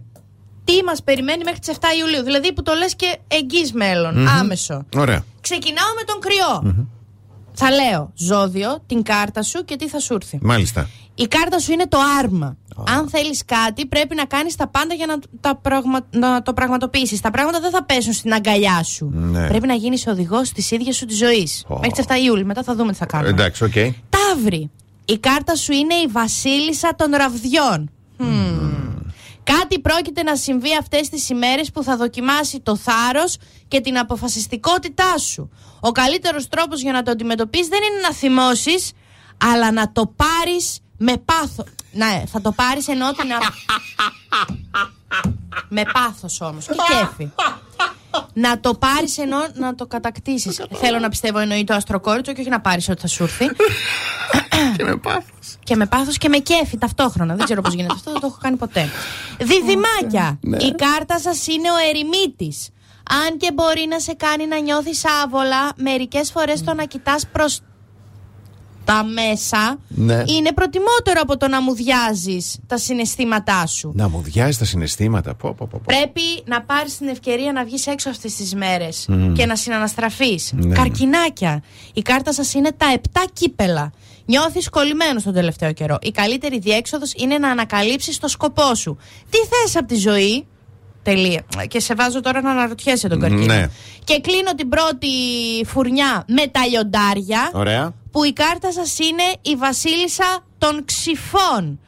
τι μας περιμένει μέχρι τις 7 Ιουλίου. Δηλαδή που το λες και εγγύς μέλλον, Μμμ. άμεσο. Ωραία. Ξεκινάω με τον κρυό. Θα λέω ζώδιο, την κάρτα σου και τι θα σου έρθει. Μάλιστα. Η κάρτα σου είναι το άρμα. Αν θέλεις κάτι, πρέπει να κάνεις τα πάντα για να, τα πραγμα... να το πραγματοποιήσεις. Τα πράγματα δεν θα πέσουν στην αγκαλιά σου. Ναι. Πρέπει να γίνεις οδηγός της ίδιας σου της ζωής. Μέχρι τις 7 Ιούλη. Μετά θα δούμε τι θα κάνουμε. Εντάξει, οκ. Ταύρε. Η κάρτα σου είναι η βασίλισσα των ραβδιών. Μμμ. Κάτι πρόκειται να συμβεί αυτές τις ημέρες που θα δοκιμάσει το θάρρος και την αποφασιστικότητά σου. Ο καλύτερος τρόπος για να το αντιμετωπίσεις δεν είναι να θυμώσεις, αλλά να το πάρεις με πάθος. Ναι, θα το πάρεις ενώ την... α- με πάθος όμως και κέφι. να το πάρεις ενώ να το κατακτήσεις. Θέλω να πιστεύω εννοεί το αστροκόριτσο και όχι να πάρεις ό,τι θα σου έρθει. και με πάθος. Και με πάθος και με κέφι ταυτόχρονα. Δεν ξέρω πώς γίνεται αυτό, δεν το έχω κάνει ποτέ. Διδυμάκια. Ναι. Η κάρτα σας είναι ο ερημίτης. Αν και μπορεί να σε κάνει να νιώθεις άβολα, μερικές φορές το να κοιτάς προς τα μέσα Ναι. είναι προτιμότερο από το να μουδιάζεις τα συναισθήματά σου. Να μου διάζεις τα συναισθήματα. Πω, πω, πω, πω. Πρέπει να πάρεις την ευκαιρία να βγεις έξω αυτές τις μέρες Μμμ. και να συναναστραφείς. Ναι, ναι. Καρκινάκια. Η κάρτα σας είναι τα 7 κύπελα. Νιώθεις κολλημένος τον τελευταίο καιρό. Η καλύτερη διέξοδος είναι να ανακαλύψεις το σκοπό σου. Τι θες από τη ζωή; Τελεία. Και σε βάζω τώρα να αναρωτιέσαι τον καρκίνο. Ναι. Και κλείνω την πρώτη φουρνιά με τα λιοντάρια Ωραία. που η κάρτα σας είναι η βασίλισσα των ξυφών.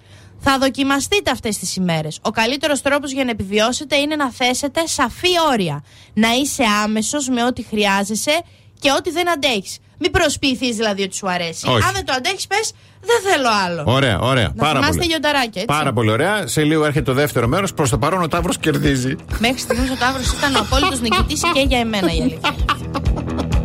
Θα δοκιμαστείτε αυτές τις ημέρες. Ο καλύτερος τρόπος για να επιβιώσετε είναι να θέσετε σαφή όρια. Να είσαι άμεσος με ό,τι χρειάζεσαι και ό,τι δεν αντέχεις. Μην προσποιηθείς δηλαδή ότι σου αρέσει. Όχι. Αν δεν το αντέχεις πες δεν θέλω άλλο. Ωραία, ωραία. Να Πάρα θυμάστε πολύ. λιονταράκια έτσι. Πάρα πολύ ωραία. Σε λίγο έρχεται το δεύτερο μέρος. Προς το παρόν ο Ταύρος κερδίζει. Μέχρι στιγμής ο Ταύρος ήταν ο απόλυτος νικητής και για εμένα η αλήθεια.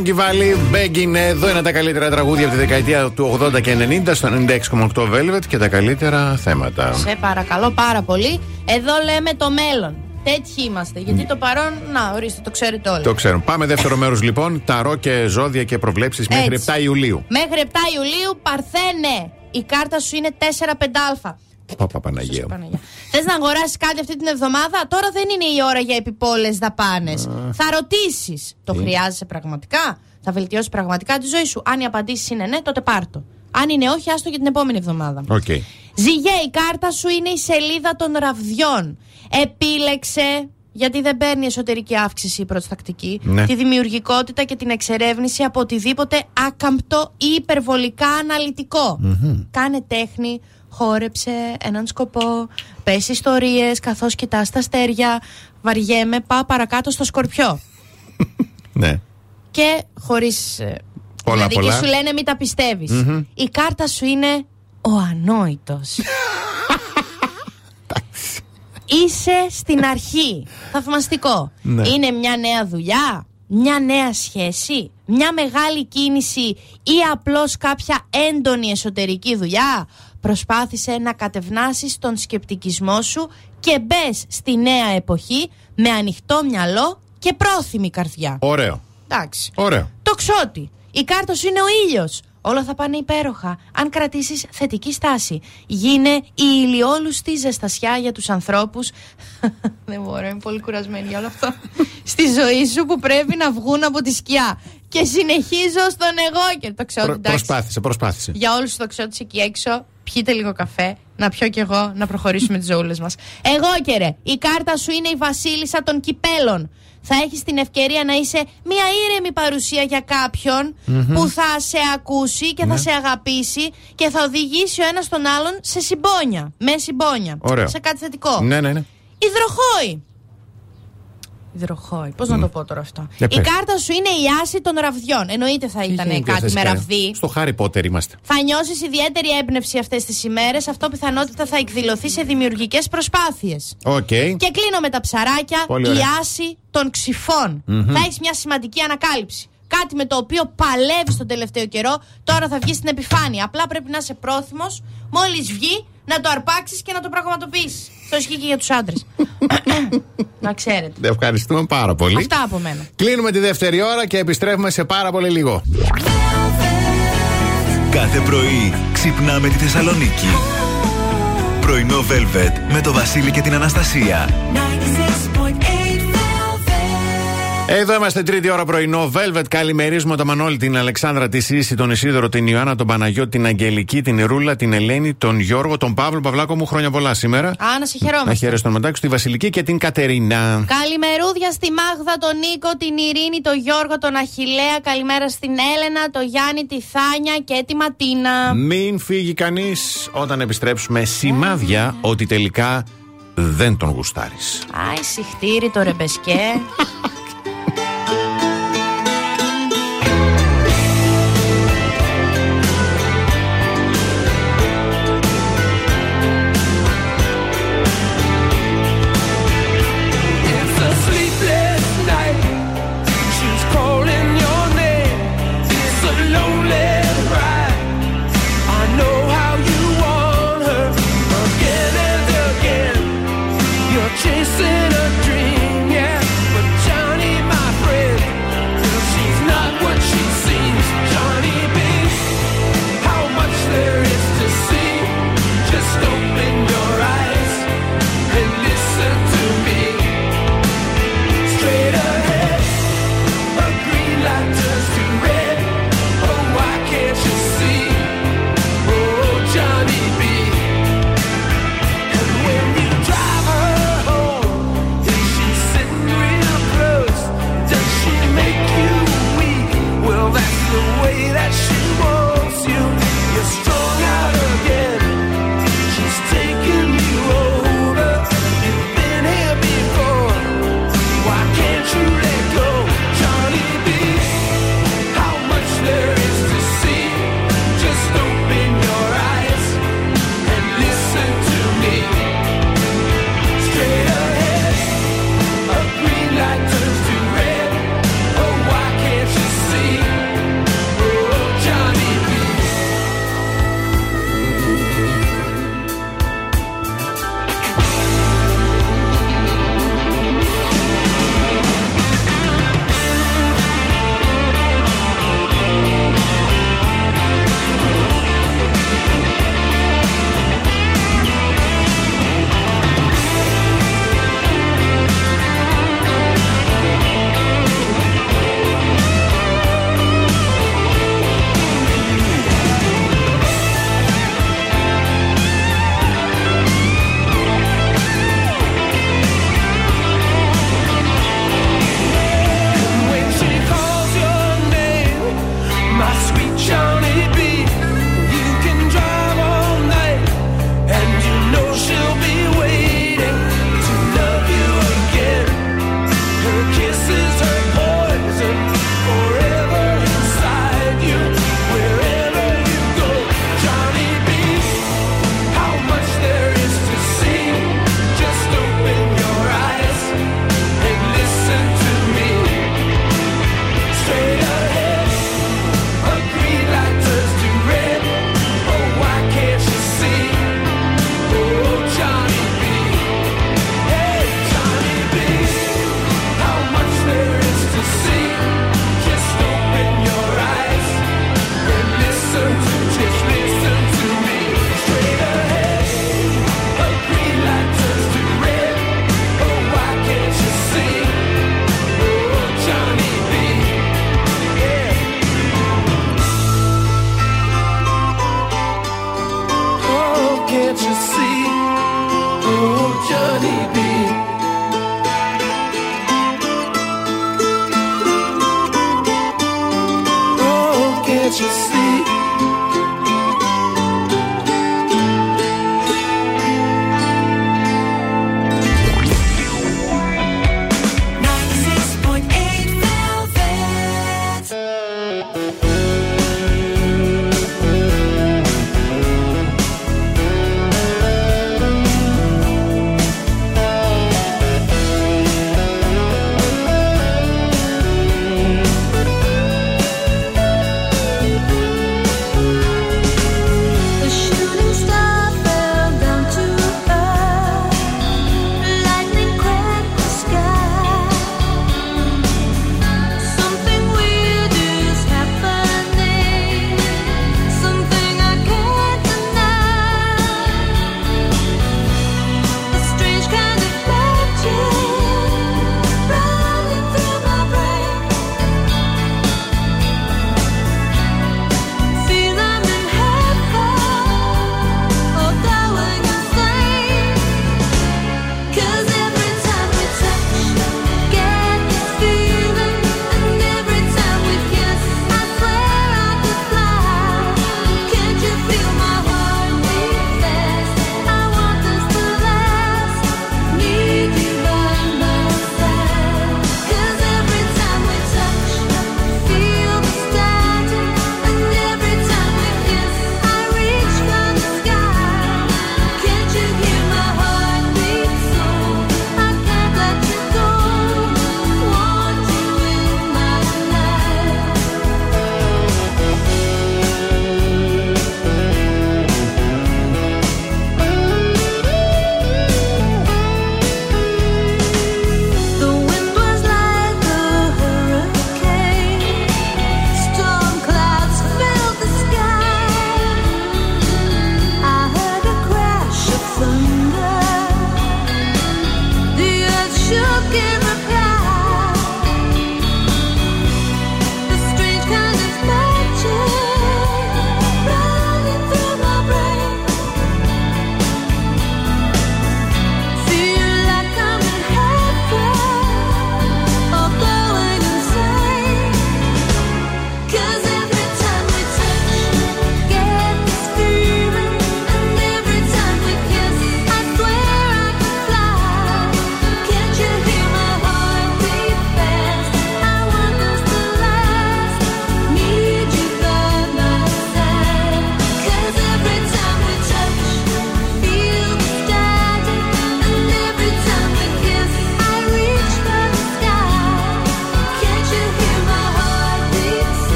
Φράγκη Βάλι, Begging, εδώ είναι τα καλύτερα τραγούδια από τη δεκαετία του 80 και 90 στο 96,8 Velvet και τα καλύτερα θέματα. Σε παρακαλώ πάρα πολύ. Εδώ λέμε το μέλλον. Τέτοιοι είμαστε. Γιατί το παρόν, να ορίστε, το ξέρετε όλοι. Το ξέρουμε. Πάμε δεύτερο μέρος λοιπόν. Ταρό και ζώδια και προβλέψεις μέχρι Έτσι. 7 Ιουλίου. Μέχρι 7 Ιουλίου, Παρθένε. Η κάρτα σου είναι 4-5α. Παπα Παναγία. Μου. Θες να αγοράσεις κάτι αυτή την εβδομάδα, τώρα δεν είναι η ώρα για επιπόλες δαπάνες. Θα ρωτήσεις, το Τι; χρειάζεσαι πραγματικά, θα βελτιώσεις πραγματικά τη ζωή σου; Αν η απαντήσεις είναι ναι, τότε πάρτο. Αν είναι όχι, άστο για την επόμενη εβδομάδα. Οκ. Ζυγέ, η κάρτα σου είναι η σελίδα των ραβδιών. Επίλεξε, γιατί δεν παίρνει εσωτερική αύξηση η προστακτική, Ναι. τη δημιουργικότητα και την εξερεύνηση από οτιδήποτε άκαμπτο ή υπερβολικά αναλυτικό. Κάνε τέχνη, χόρεψε έναν σκοπό, πες ιστορίες καθώς κοιτάς τα αστέρια, βαριέμαι, πάω παρακάτω στο σκορπιό. Ναι. Και χωρίς... ε, Πολλά, δηλαδή πολλά. και σου λένε μην τα πιστευεις Μμμ. Η κάρτα σου είναι ο ανόητος. Είσαι στην αρχή. Θαυμαστικό. Ναι. Είναι μια νέα δουλειά, μια νέα σχέση, μια μεγάλη κίνηση ή απλώς κάποια έντονη εσωτερική δουλειά; Προσπάθησε να κατευνάσεις τον σκεπτικισμό σου και μπες στη νέα εποχή με ανοιχτό μυαλό και πρόθυμη καρδιά. Ωραίο. Εντάξει. Ωραίο. Το ξότι. Η κάρτα σου είναι ο ήλιος. Όλα θα πάνε υπέροχα. Αν κρατήσεις θετική στάση. Γίνε η ηλιόλουστη ζεστασιά για τους ανθρώπους. Δεν μπορώ, είμαι πολύ κουρασμένη για όλο αυτό. Στη ζωή σου που πρέπει να βγουν από τη σκιά. Και συνεχίζω στον εγώ και το ξότι. Προ- εντάξει. προσπάθησε, προσπάθησε. Για όλους τους τοξότε εκεί έξω, πιείτε λίγο καφέ, να πιω κι εγώ, να προχωρήσουμε τις ζωούλε μας. Εγώ και ρε, η κάρτα σου είναι η Βασίλισσα των Κυπέλων. Θα έχεις την ευκαιρία να είσαι μια ήρεμη παρουσία για κάποιον Μμμ. που θα σε ακούσει και θα Ναι. σε αγαπήσει και θα οδηγήσει ο ένας τον άλλον σε συμπόνια. Με συμπόνια. Ωραίο. Σε κάτι θετικό. Ναι, ναι, ναι. Υδροχόη. Υδροχόη. Πώς να Μμ. το πω τώρα αυτό; Για η πες. κάρτα σου είναι η άση των ραβδιών. Εννοείται θα ήταν Τι κάτι θες με κάνει; ραβδί. Στο Χάρι Πότερ είμαστε. Θα νιώσεις ιδιαίτερη έμπνευση αυτές τις ημέρες. Αυτό πιθανότητα θα εκδηλωθεί σε δημιουργικές προσπάθειες. Οκ. Και κλείνω με τα ψαράκια. Πολύ η ωραία. Άσσος των ξιφών. Μμμ. Θα έχεις μια σημαντική ανακάλυψη. Κάτι με το οποίο παλεύεις τον τελευταίο καιρό. Τώρα θα βγεις στην επιφάνεια. Απλά πρέπει να είσαι πρόθυμος μόλις βγει να το αρπάξεις και να το πραγματοποιήσεις. Το ισχύει και για τους άντρες. να ξέρετε. Ευχαριστούμε πάρα πολύ. Αυτά από μένα. Κλείνουμε τη δεύτερη ώρα και επιστρέφουμε σε πάρα πολύ λίγο. Κάθε πρωί ξυπνάμε τη Θεσσαλονίκη. Πρωινό Velvet με το Βασίλη και την Αναστασία. Εδώ είμαστε τρίτη ώρα πρωινό. Velvet, καλημερίζουμε τον Μανώλη, την Αλεξάνδρα, τη Σύση, τον Ισίδωρο, την Ιωάννα, τον Παναγιώτη, την Αγγελική, την Ρούλα, την Ελένη, τον Γιώργο, τον Παύλο. Παυλάκο μου, χρόνια πολλά σήμερα. Α, να σε χαιρόμαστε. Να χαίρεσαι τον Μαντάκη, τη Βασιλική και την Κατερίνα. Καλημερούδια στη Μάγδα, τον Νίκο, την Ειρήνη, τον Γιώργο, τον Αχηλέα. Καλημέρα στην Έλενα, τον Γιάννη, τη Θάνια και τη Ματίνα. Μην φύγει κανείς όταν επιστρέψουμε σημάδια ότι τελικά δεν τον γουστάρεις. Άι, συχτήρι το ρεμπεσκέ.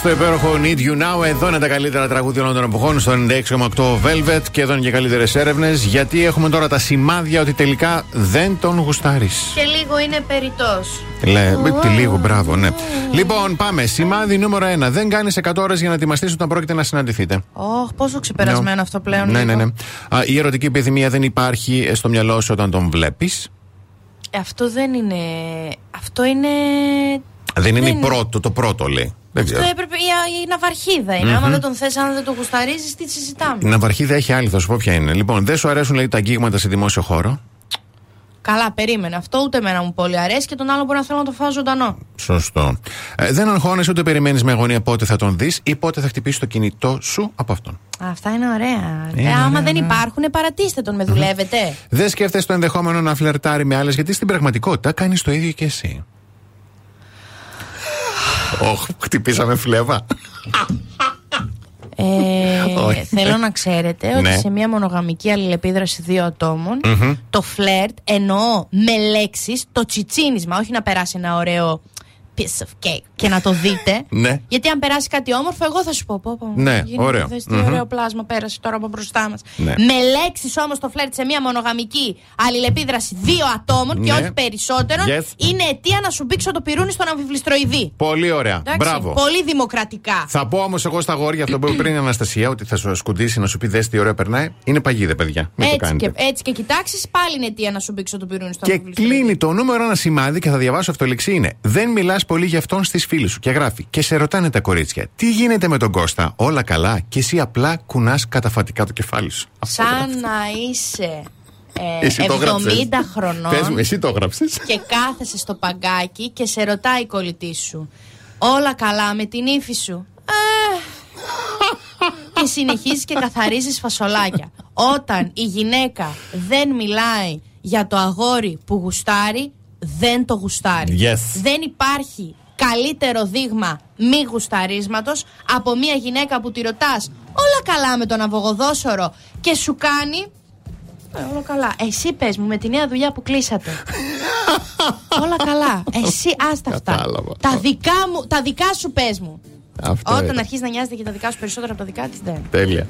Στο υπέροχο Need You Now. Εδώ είναι τα καλύτερα τραγούδια όλων των εποχών στο 96,8 Velvet και εδώ είναι και καλύτερες έρευνες. Γιατί έχουμε τώρα τα σημάδια ότι τελικά δεν τον γουστάρεις. Και λίγο είναι περιττός. Λέ, τι λίγο, μπράβο, ναι. Λοιπόν, πάμε. Σημάδι νούμερο 1. Δεν κάνεις 100 ώρες για να ετοιμαστείς όταν πρόκειται να συναντηθείτε. Ωχ, πόσο ξεπερασμένο αυτό πλέον. Ναι, ναι, λίγο. ναι. Α, η ερωτική επιθυμία δεν υπάρχει στο μυαλό σου όταν τον βλέπεις; Ε, Αυτό δεν είναι. Αυτό είναι. Δεν είναι Δεν η πρώτο, το πρώτο λέει. Δεν Αυτό ξέρω. έπρεπε. Η, η ναυαρχίδα είναι. Άμα Μμμ. δεν τον θες, αν δεν τον γουσταρίζεις, τι συζητάμε. Η ναυαρχίδα έχει άλλη, θα σου πω ποια είναι. Λοιπόν, δεν σου αρέσουν λέει τα αγγίγματα σε δημόσιο χώρο; Καλά, περίμενε. Αυτό ούτε εμένα μου πολύ αρέσει και τον άλλο μπορεί να θέλω να το φάω ζωντανό. Σωστό. Ε, δεν αγχώνεσαι ούτε περιμένεις με αγωνία πότε θα τον δεις ή πότε θα χτυπήσει το κινητό σου από αυτόν. Αυτά είναι ωραία. Είναι ε, άμα ωραία, δεν ναι. υπάρχουν, παρατήστε τον, με δουλεύετε. Δεν σκέφτεσαι το ενδεχόμενο να φλερτάρει με άλλες, γιατί στην πραγματικότητα κάνεις το ίδιο και εσύ. Όχ, χτυπήσαμε φλέβα. Ε, Όχι. θέλω να ξέρετε ότι Ναι. σε μια μονογαμική αλληλεπίδραση δύο ατόμων Μμμ. το φλερτ εννοώ με λέξεις το τσιτσίνισμα, όχι να περάσει ένα ωραίο piece of cake και να το δείτε. Ναι. Γιατί αν περάσει κάτι όμορφο, εγώ θα σου πω. πω, πω Ναι, γίνεται, ωραίο. δες τι Μμμ. ωραίο πλάσμα πέρασε τώρα από μπροστά μας. Ναι. Με λέξεις όμως το φλερτ σε μια μονογαμική αλληλεπίδραση δύο ατόμων και Ναι. όχι περισσότερων Yes. είναι αιτία να σου μπήξω το πυρούνι στον αμφιβληστροειδή. Πολύ ωραία. Εντάξει, Μπράβο. Πολύ δημοκρατικά. Θα πω όμως εγώ στα γόρια αυτό που είπε πριν η Αναστασία, ότι θα σου σκουντήσει να σου πει δες τι ωραίο περνάει. Είναι παγίδε, παιδιά. Μην το Έτσι κάνετε. και, έτσι και κοιτάξεις, πάλι είναι αιτία να σου μπήξω το πυρούνι στο Και αμφιβληστροειδή. κλείνει το νούμερο ένα σημάδι και θα διαβάσω αυτό λεξί είναι. Δεν μιλάς πολύ για αυτόν στις φίλε σου. Και γράφει. Και σε ρωτάνε τα κορίτσια. Τι γίνεται με τον Κώστα, όλα καλά. Και εσύ απλά κουνάς καταφατικά το κεφάλι σου. Αυτό Σαν γράφει. να είσαι ε, Εσύ το 70 γράψες. χρονών Πες μου, εσύ το έγραψες. και κάθεσαι στο παγκάκι και σε ρωτάει η κολλητή σου. Όλα καλά με την ύφη σου; «Ε». και συνεχίζεις και καθαρίζεις φασολάκια. Όταν η γυναίκα δεν μιλάει για το αγόρι που γουστάρει, δεν το γουστάρει. Yes. Δεν υπάρχει καλύτερο δείγμα μη γουσταρίσματος από μια γυναίκα που τη ρωτάς όλα καλά με τον αβογοδόσορο και σου κάνει ε, όλο καλά. Εσύ πες μου με τη νέα δουλειά που κλείσατε. Όλα καλά. Εσύ, άστα αυτά. Κατάλαβα. Τα δικά, μου, τα δικά σου πες μου. Αυτό Όταν ήταν. αρχίζει να νοιάζεται για τα δικά σου περισσότερο από τα δικά της, δεν. Τέλεια.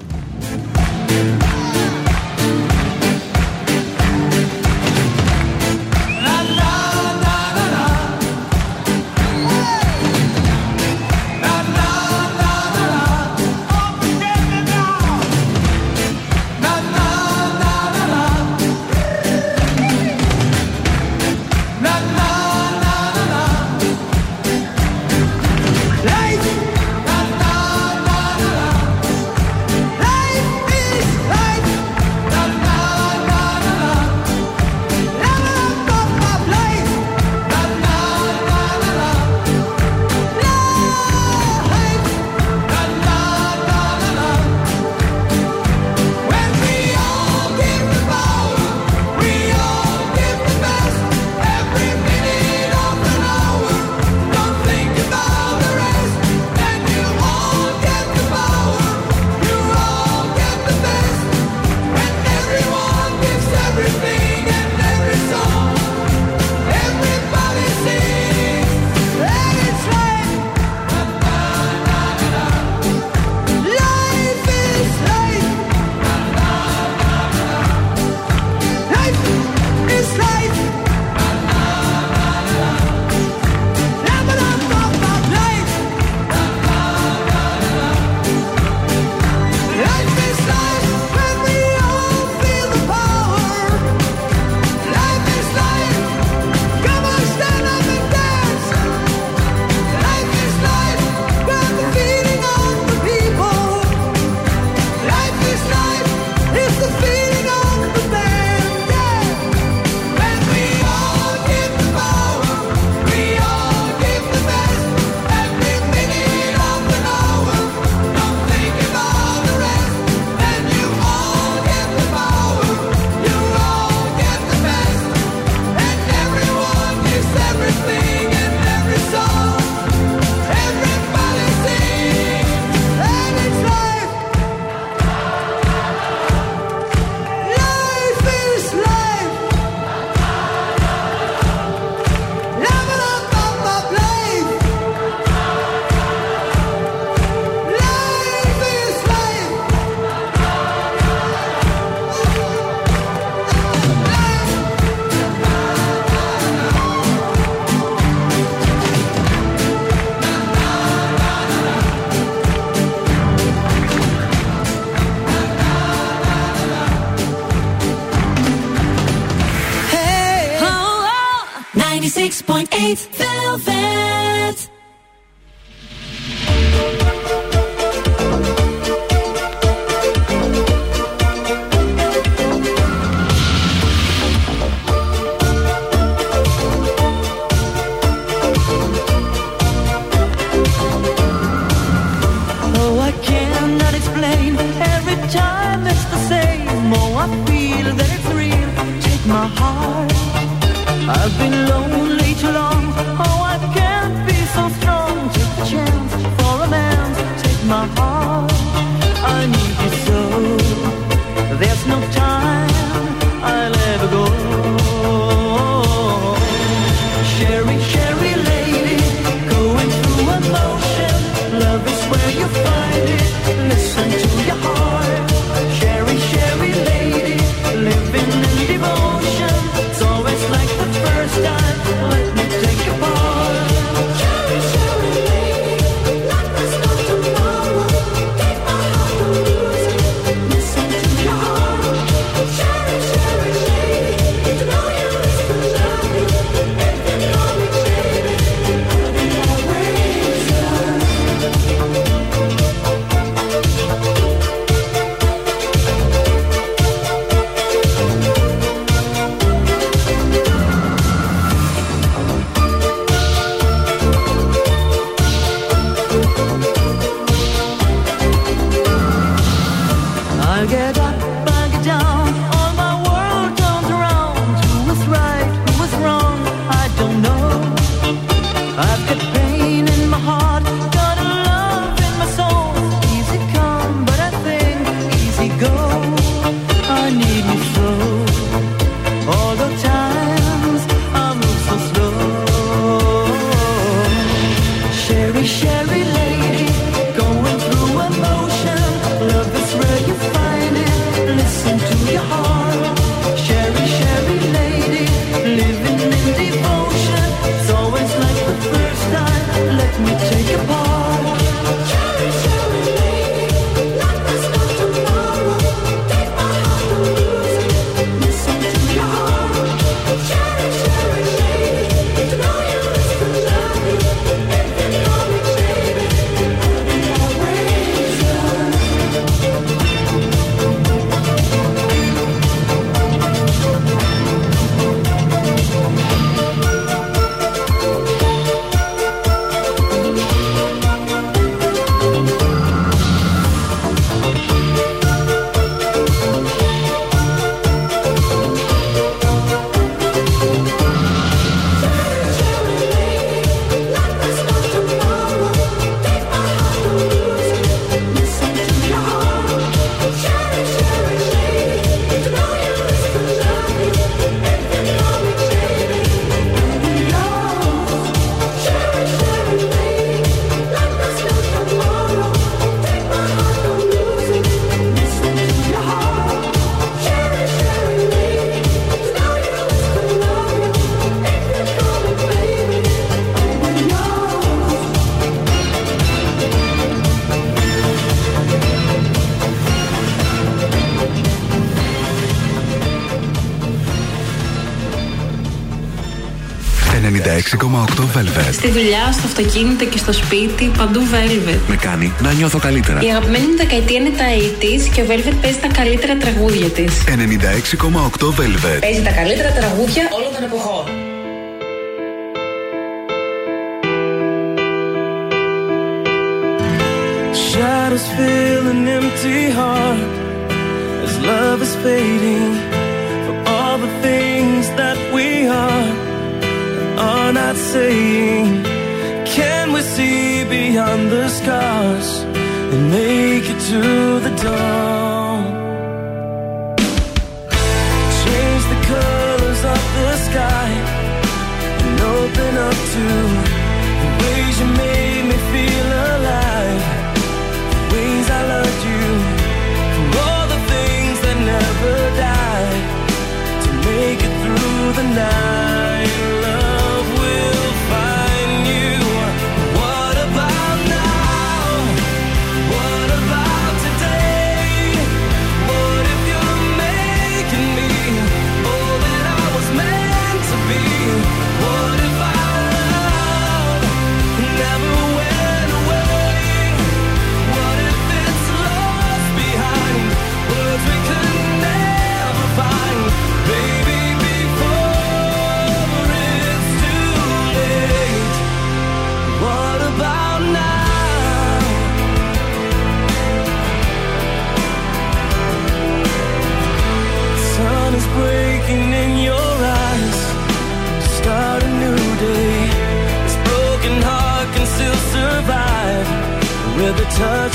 Velvet. Στη δουλειά, στο αυτοκίνητο και στο σπίτι, παντού Velvet. Με κάνει να νιώθω καλύτερα. Η αγαπημένη μου δεκαετία είναι τα 80 και ο Velvet παίζει τα καλύτερα τραγούδια της. 96,8 Velvet. Παίζει τα καλύτερα τραγούδια όλων των εποχών. Shadows fill an empty heart as love is fading. to the dawn. Change the colors of the sky and open up to the ways you made me feel alive. The ways I loved you for all the things that never die to make it through the night. touch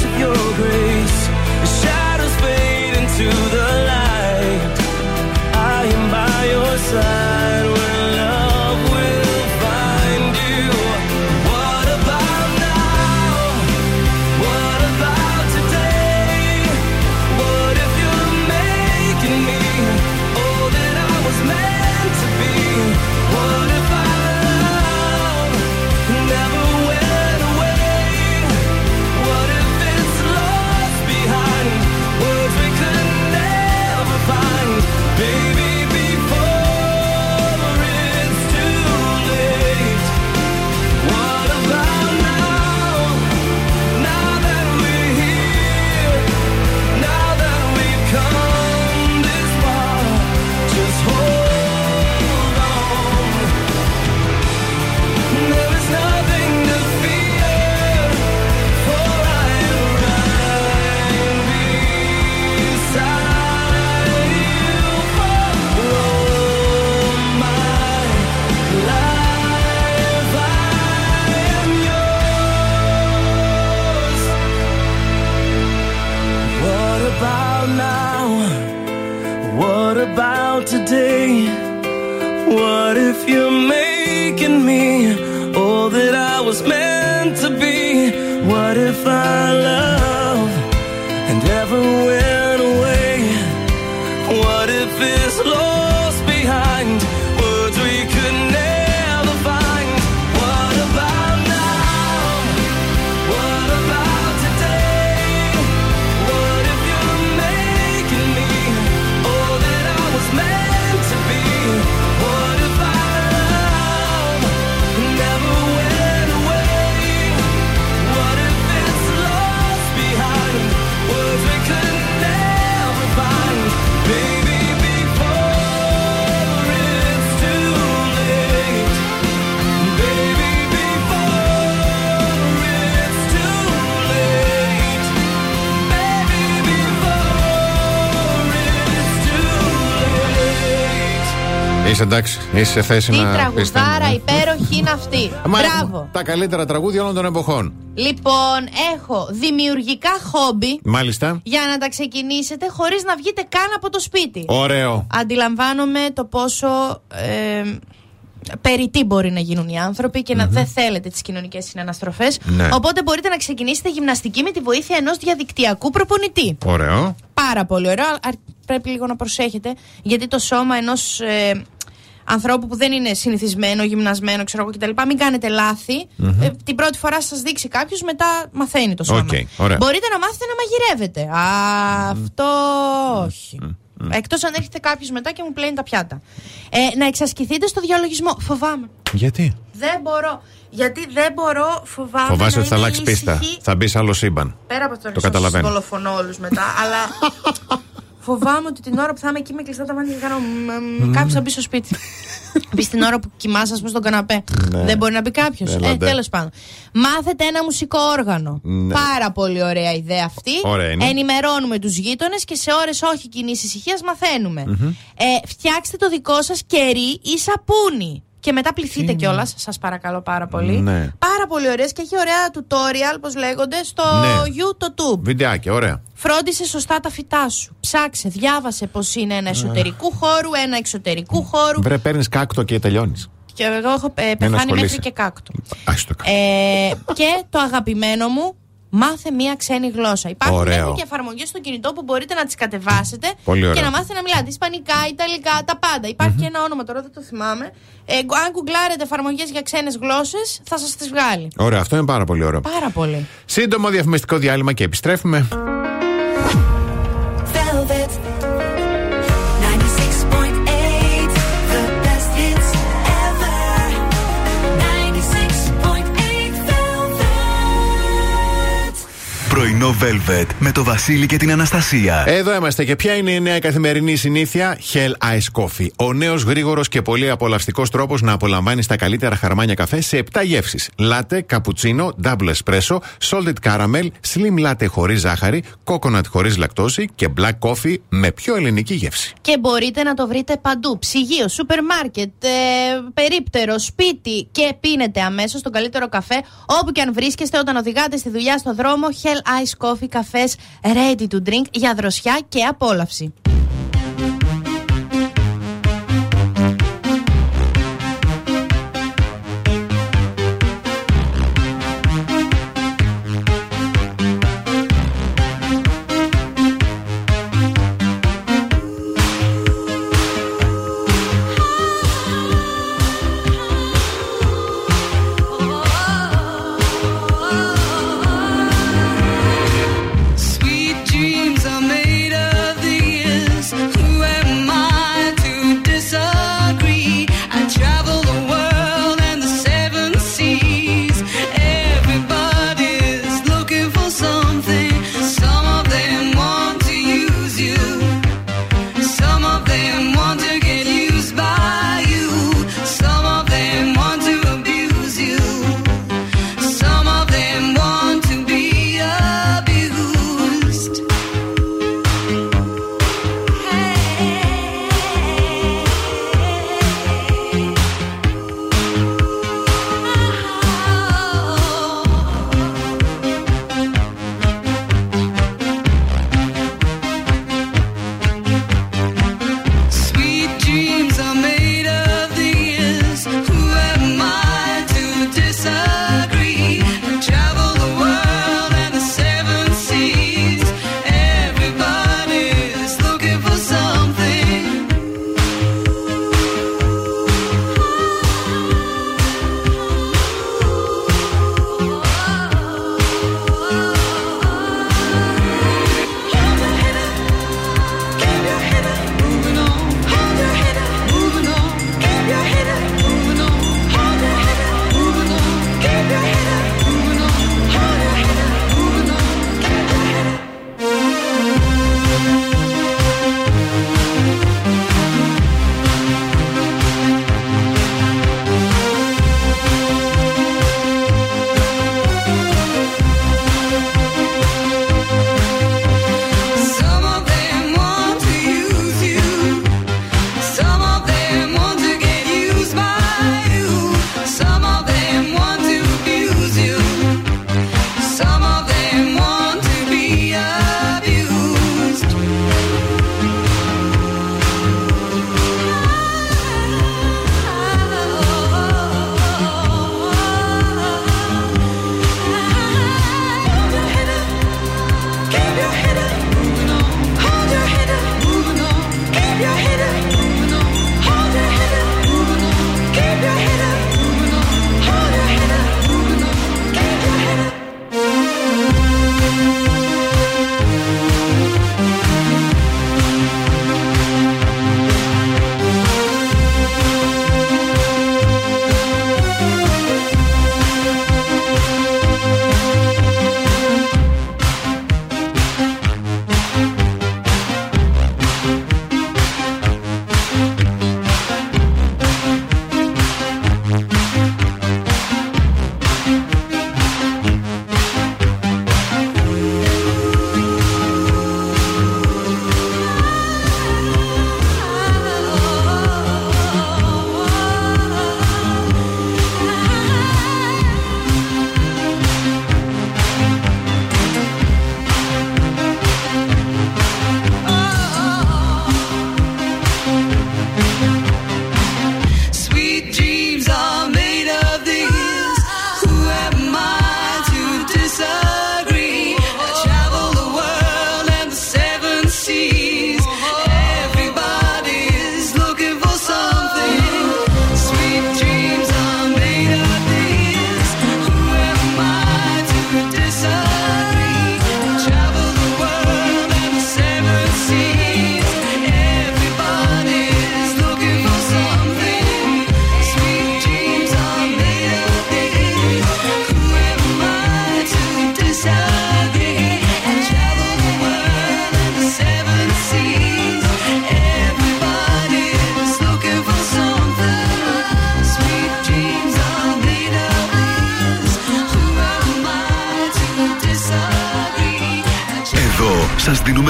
Είσαι εντάξει, είσαι σε θέση Τι να πεις τα- τραγουδάρα υπέροχη είναι αυτή. Μα, Μπράβο. Τα καλύτερα τραγούδια όλων των εποχών. Λοιπόν, έχω δημιουργικά χόμπι Μάλιστα. για να τα ξεκινήσετε χωρίς να βγείτε καν από το σπίτι. Ωραίο. Αντιλαμβάνομαι το πόσο ε, περιττή μπορεί να γίνουν οι άνθρωποι και να δεν θέλετε τις κοινωνικές συναναστροφές. Ναι. Οπότε μπορείτε να ξεκινήσετε γυμναστική με τη βοήθεια ενός διαδικτυακού προπονητή. Ωραίο. Πάρα πολύ ωραίο. Α- Πρέπει λίγο να προσέχετε γιατί το σώμα ενός ε, ανθρώπου που δεν είναι συνηθισμένο, γυμνασμένο, ξέρω εγώ κτλ. Μην κάνετε λάθη. Μμμ. Ε, την πρώτη φορά σας δείξει κάποιος, μετά μαθαίνει το σώμα. Οκ, ωραία. Μπορείτε να μάθετε να μαγειρεύετε. Α, αυτό όχι. Εκτός αν έρχεται κάποιος μετά και μου πλένει τα πιάτα. Ε, να εξασκηθείτε στο διαλογισμό. Φοβάμαι. Γιατί; Δεν μπορώ. Γιατί δεν μπορώ, φοβάμαι. Φοβάσαι να ότι θα είμαι αλλάξει πίστα. ήσυχη. Θα μπεις σε άλλο σύμπαν. Πέρα από το, Το καταλαβαίνω. δολοφονώ όλους μετά, αλλά φοβάμαι ότι την ώρα που θα είμαι εκεί με κλειστά τα μάτια και κάνω. Μμμ. Κάποιος θα μπει στο σπίτι. Μπει την ώρα που κοιμάσαι, ας πούμε, στον καναπέ. Ναι. Δεν μπορεί να μπει κάποιος. Έλα, Ε, ντε. τέλος πάντων. Μάθετε ένα μουσικό όργανο. Ναι. Πάρα πολύ ωραία ιδέα αυτή. Ωραία είναι. Ενημερώνουμε τους γείτονες και σε ώρες όχι κοινή ησυχία μαθαίνουμε. Μμμ. Ε, φτιάξτε το δικό σας κερί ή σαπούνι. Και μετά πληθείτε κιόλας, σας παρακαλώ πάρα πολύ. Ναι. Πάρα πολύ ωραίες και έχει ωραία tutorial, πώς λέγονται, στο Ναι. YouTube. Βιντεάκι, ωραία. Φρόντισε σωστά τα φυτά σου. Ψάξε, διάβασε πώς είναι ένα εσωτερικού χώρου, ένα εξωτερικού χώρου. Βρε, παίρνεις κάκτο και τελειώνεις. Και εγώ έχω ε, πεθάνει ασχολείσαι. μέχρι και κάκτο. Άστο Ε, και το αγαπημένο μου, μάθε μία ξένη γλώσσα. Υπάρχουν Ωραίο. μέχρι και εφαρμογές στο κινητό που μπορείτε να τις κατεβάσετε Πολύ και ωραίο. να μάθετε να μιλάτε. Ισπανικά, Ιταλικά, τα πάντα. Υπάρχει και ένα όνομα τώρα, δεν το θυμάμαι. Ε, αν γκουγκλάρετε εφαρμογές για ξένες γλώσσες, θα σας τις βγάλει. Ωραία, αυτό είναι πάρα πολύ ωραίο. Πάρα πολύ. Σύντομο διαφημιστικό διάλειμμα και επιστρέφουμε. Πρωινό Velvet με το Βασίλη και την Αναστασία. Εδώ είμαστε και ποια είναι η νέα καθημερινή συνήθεια; Hell Ice Coffee. Ο νέος γρήγορος και πολύ απολαυστικός τρόπος να απολαμβάνεις τα καλύτερα χαρμάνια καφέ σε 7 γεύσεις. Λάτε, καπουτσίνο, double espresso, salted caramel, slim latte χωρίς ζάχαρη, coconut χωρίς λακτόση και black coffee με πιο ελληνική γεύση. Και μπορείτε να το βρείτε παντού. Ψυγείο, σούπερ μάρκετ, ε, περίπτερο, σπίτι και πίνετε αμέσως τον καλύτερο καφέ όπου και αν βρίσκεστε όταν οδηγάτε στη δουλειά στο δρόμο. Hell Ice Coffee καφές ready to drink για δροσιά και απόλαυση.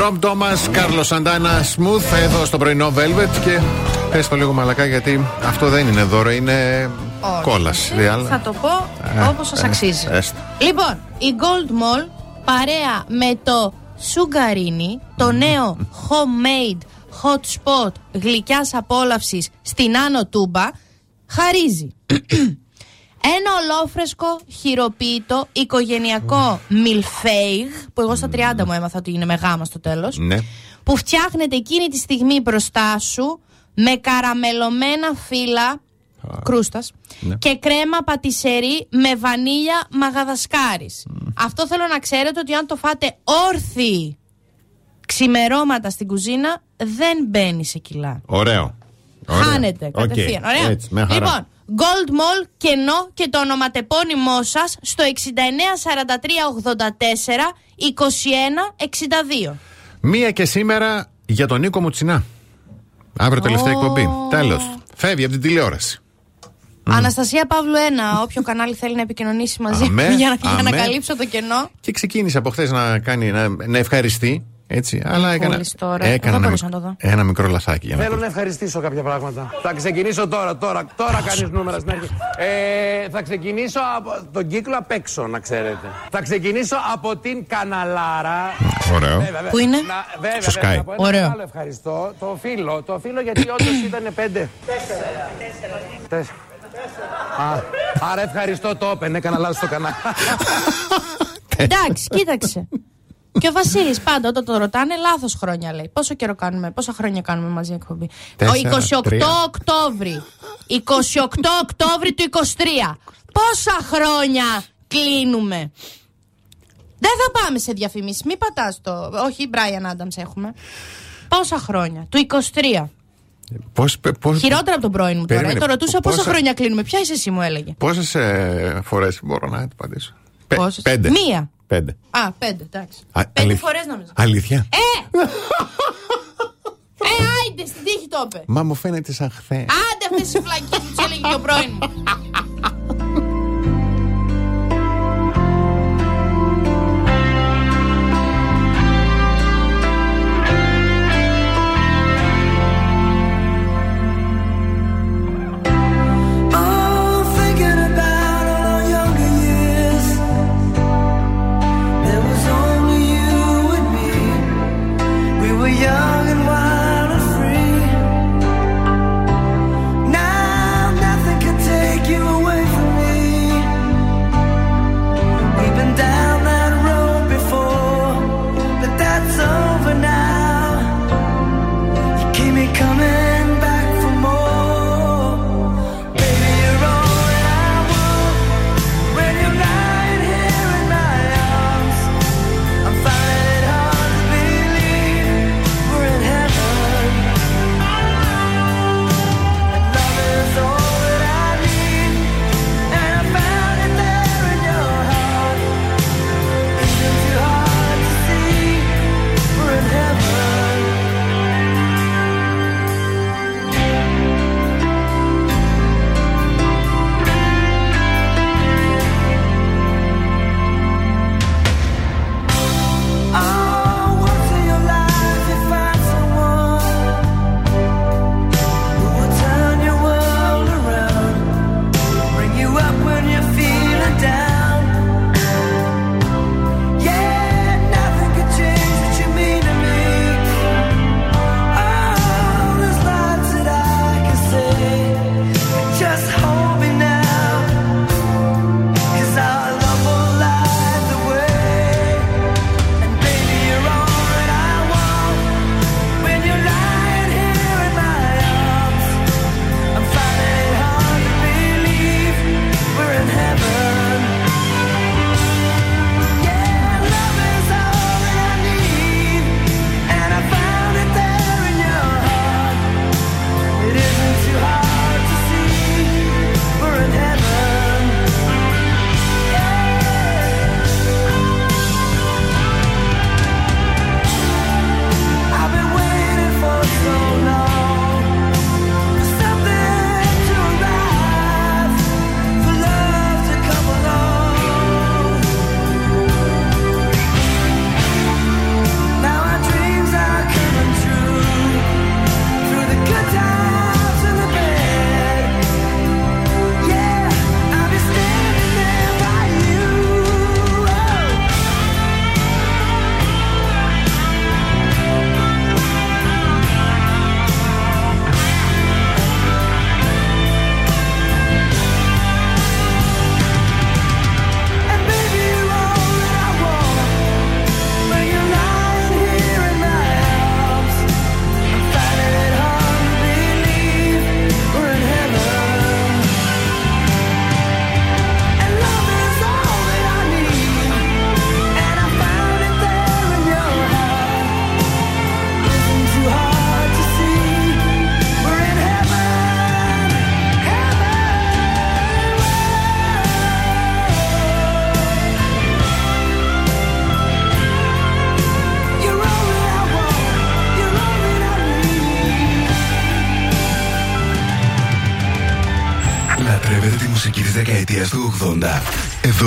Ρομπ Ντόμα, Κάρλο Σαντάνα, Smooth εδώ στο πρωινό Velvet και πες το λίγο μαλακά γιατί αυτό δεν είναι δώρο, είναι κόλα. Ε, θα το πω ε, όπως σας ε, αξίζει. Λοιπόν, η Gold Mall παρέα με το Σουγκαρίνι, το νέο homemade hot spot γλυκιάς απόλαυσης στην Άνω Τούμπα, χαρίζει ένα ολόφρεσκο χειροποίητο οικογενειακό μιλφέιγ, που εγώ στα 30 μου έμαθα ότι είναι με γάμα στο τέλος. Ναι. Που φτιάχνεται εκείνη τη στιγμή μπροστά σου με καραμελωμένα φύλλα κρούστας. και κρέμα πατησερή με βανίλια μαγαδασκάρης. Αυτό θέλω να ξέρετε ότι αν το φάτε όρθιοι ξημερώματα στην κουζίνα δεν μπαίνει σε κιλά. Ωραίο. Χάνεται κατευθείαν. Λοιπόν, Gold Mall κενό και το ονοματεπώνυμό σας στο 694384 2162. Μία και σήμερα για τον Νίκο Μουτσινά. Αύριο τελευταία εκπομπή. Τέλος. Φεύγει από την τηλεόραση. Αναστασία Παύλου 1. Όποιο κανάλι θέλει να επικοινωνήσει μαζί Αμέ, μου για να, για να αμέ. καλύψω το κενό. Και ξεκίνησε από χθες να, κάνει, να, να ευχαριστεί. Έτσι, αλλά έκανα, Κόλλης τώρα. έκανα Δεν ένα, μπορούσα να το δω. ένα μικρό λαθάκι. Για να Θέλω να ευχαριστήσω κάποια πράγματα. Θα ξεκινήσω τώρα, τώρα, τώρα κάνεις νούμερα στην αρχή. Ε, θα ξεκινήσω από τον κύκλο απ' έξω, να ξέρετε. Θα ξεκινήσω από την Καναλάρα. Ωραίο. Βέβαια, βέβαια. Πού είναι; Να, βέβαια, Στο βέβαια, Sky. να πω ένα Ωραίο. Άλλο ευχαριστώ. Το φίλο, το φίλο γιατί όντως ήταν πέντε. Τέσσερα. Α, άρα ευχαριστώ το Open, έκανα λάθος στο κανάλι. Εντάξει, κοίταξε. Και ο Βασίλης πάντα όταν το ρωτάνε, λάθος χρόνια λέει. Πόσο καιρό κάνουμε, πόσα χρόνια κάνουμε μαζί εκπομπή. Τέσσερα, ο 28 τρία. Οκτώβρη. 28 Οκτώβρη του 23. Πόσα χρόνια κλείνουμε. Δεν θα πάμε σε διαφημίσεις. Μην πατάς το. Όχι, Brian Adams έχουμε. Πόσα χρόνια. Του 23. Πώς, πώς, Χειρότερα από τον πρώην μου τώρα. Περίμενε. Το ρωτούσα πόσα, Πόσα- χρόνια κλείνουμε. Ποια είσαι εσύ, μου έλεγε. Πόσες ε, φορές μπορώ να το απαντήσω; Πε- Πόσες; Πέντε. Μία. Πέντε. Α, πέντε, εντάξει. Α, Πέντε αλήθεια. φορές νομίζω. Αλήθεια. Ε! ε, άιντε, στην τύχη το είπε. Μα μου φαίνεται σαν χθες. Άντε αυτές τις φλακίες που τους έλεγε και ο πρώην μου.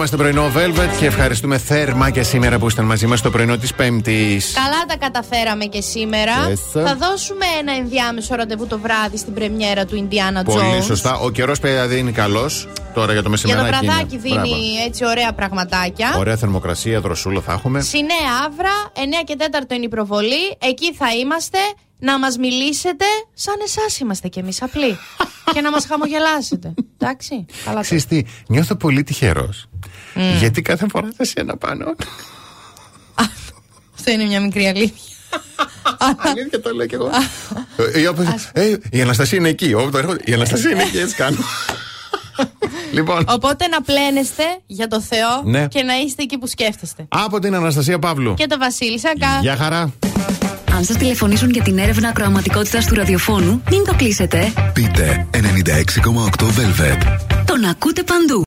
Είμαστε πρωινό Velvet και ευχαριστούμε θέρμα και σήμερα που ήσταν μαζί μας το πρωινό της Πέμπτης. Καλά τα καταφέραμε και σήμερα. Yes. Θα δώσουμε ένα ενδιάμεσο ραντεβού το βράδυ στην πρεμιέρα του Indiana Πολύ Jones. σωστά. Ο καιρός δηλαδή είναι καλός. Τώρα για το Για το μεσημεράκι. βραδάκι είναι. δίνει Μπράβο. έτσι ωραία πραγματάκια. Ωραία θερμοκρασία, δροσούλα θα έχουμε. Στη Νέα Αύρα, 9 και 4 είναι η προβολή. Εκεί θα είμαστε να μας μιλήσετε σαν εσάς είμαστε κι εμείς απλοί. και να μας χαμογελάσετε. Εντάξει. Καλά το. Ξέρεις τι, νιώθω πολύ τυχερός. Mm. Γιατί κάθε φορά θα σε ένα πάνω. Αυτό είναι μια μικρή αλήθεια. Αλήθεια το λέω κι εγώ. Ε, ε, όπως, ε, Η Αναστασία είναι εκεί. Όπου το έρχονται, Η Αναστασία είναι εκεί, έτσι κάνω. Λοιπόν, Οπότε να πλένεστε για το Θεό Ναι. και να είστε εκεί που σκέφτεστε. από την Αναστασία Παύλου. Και το Βασίλη Σακά. Γεια χαρά. Αν σας τηλεφωνήσουν για την έρευνα ακροαματικότητας του ραδιοφώνου, μην το κλείσετε. Πείτε 96,8 Velvet. Τον ακούτε παντού.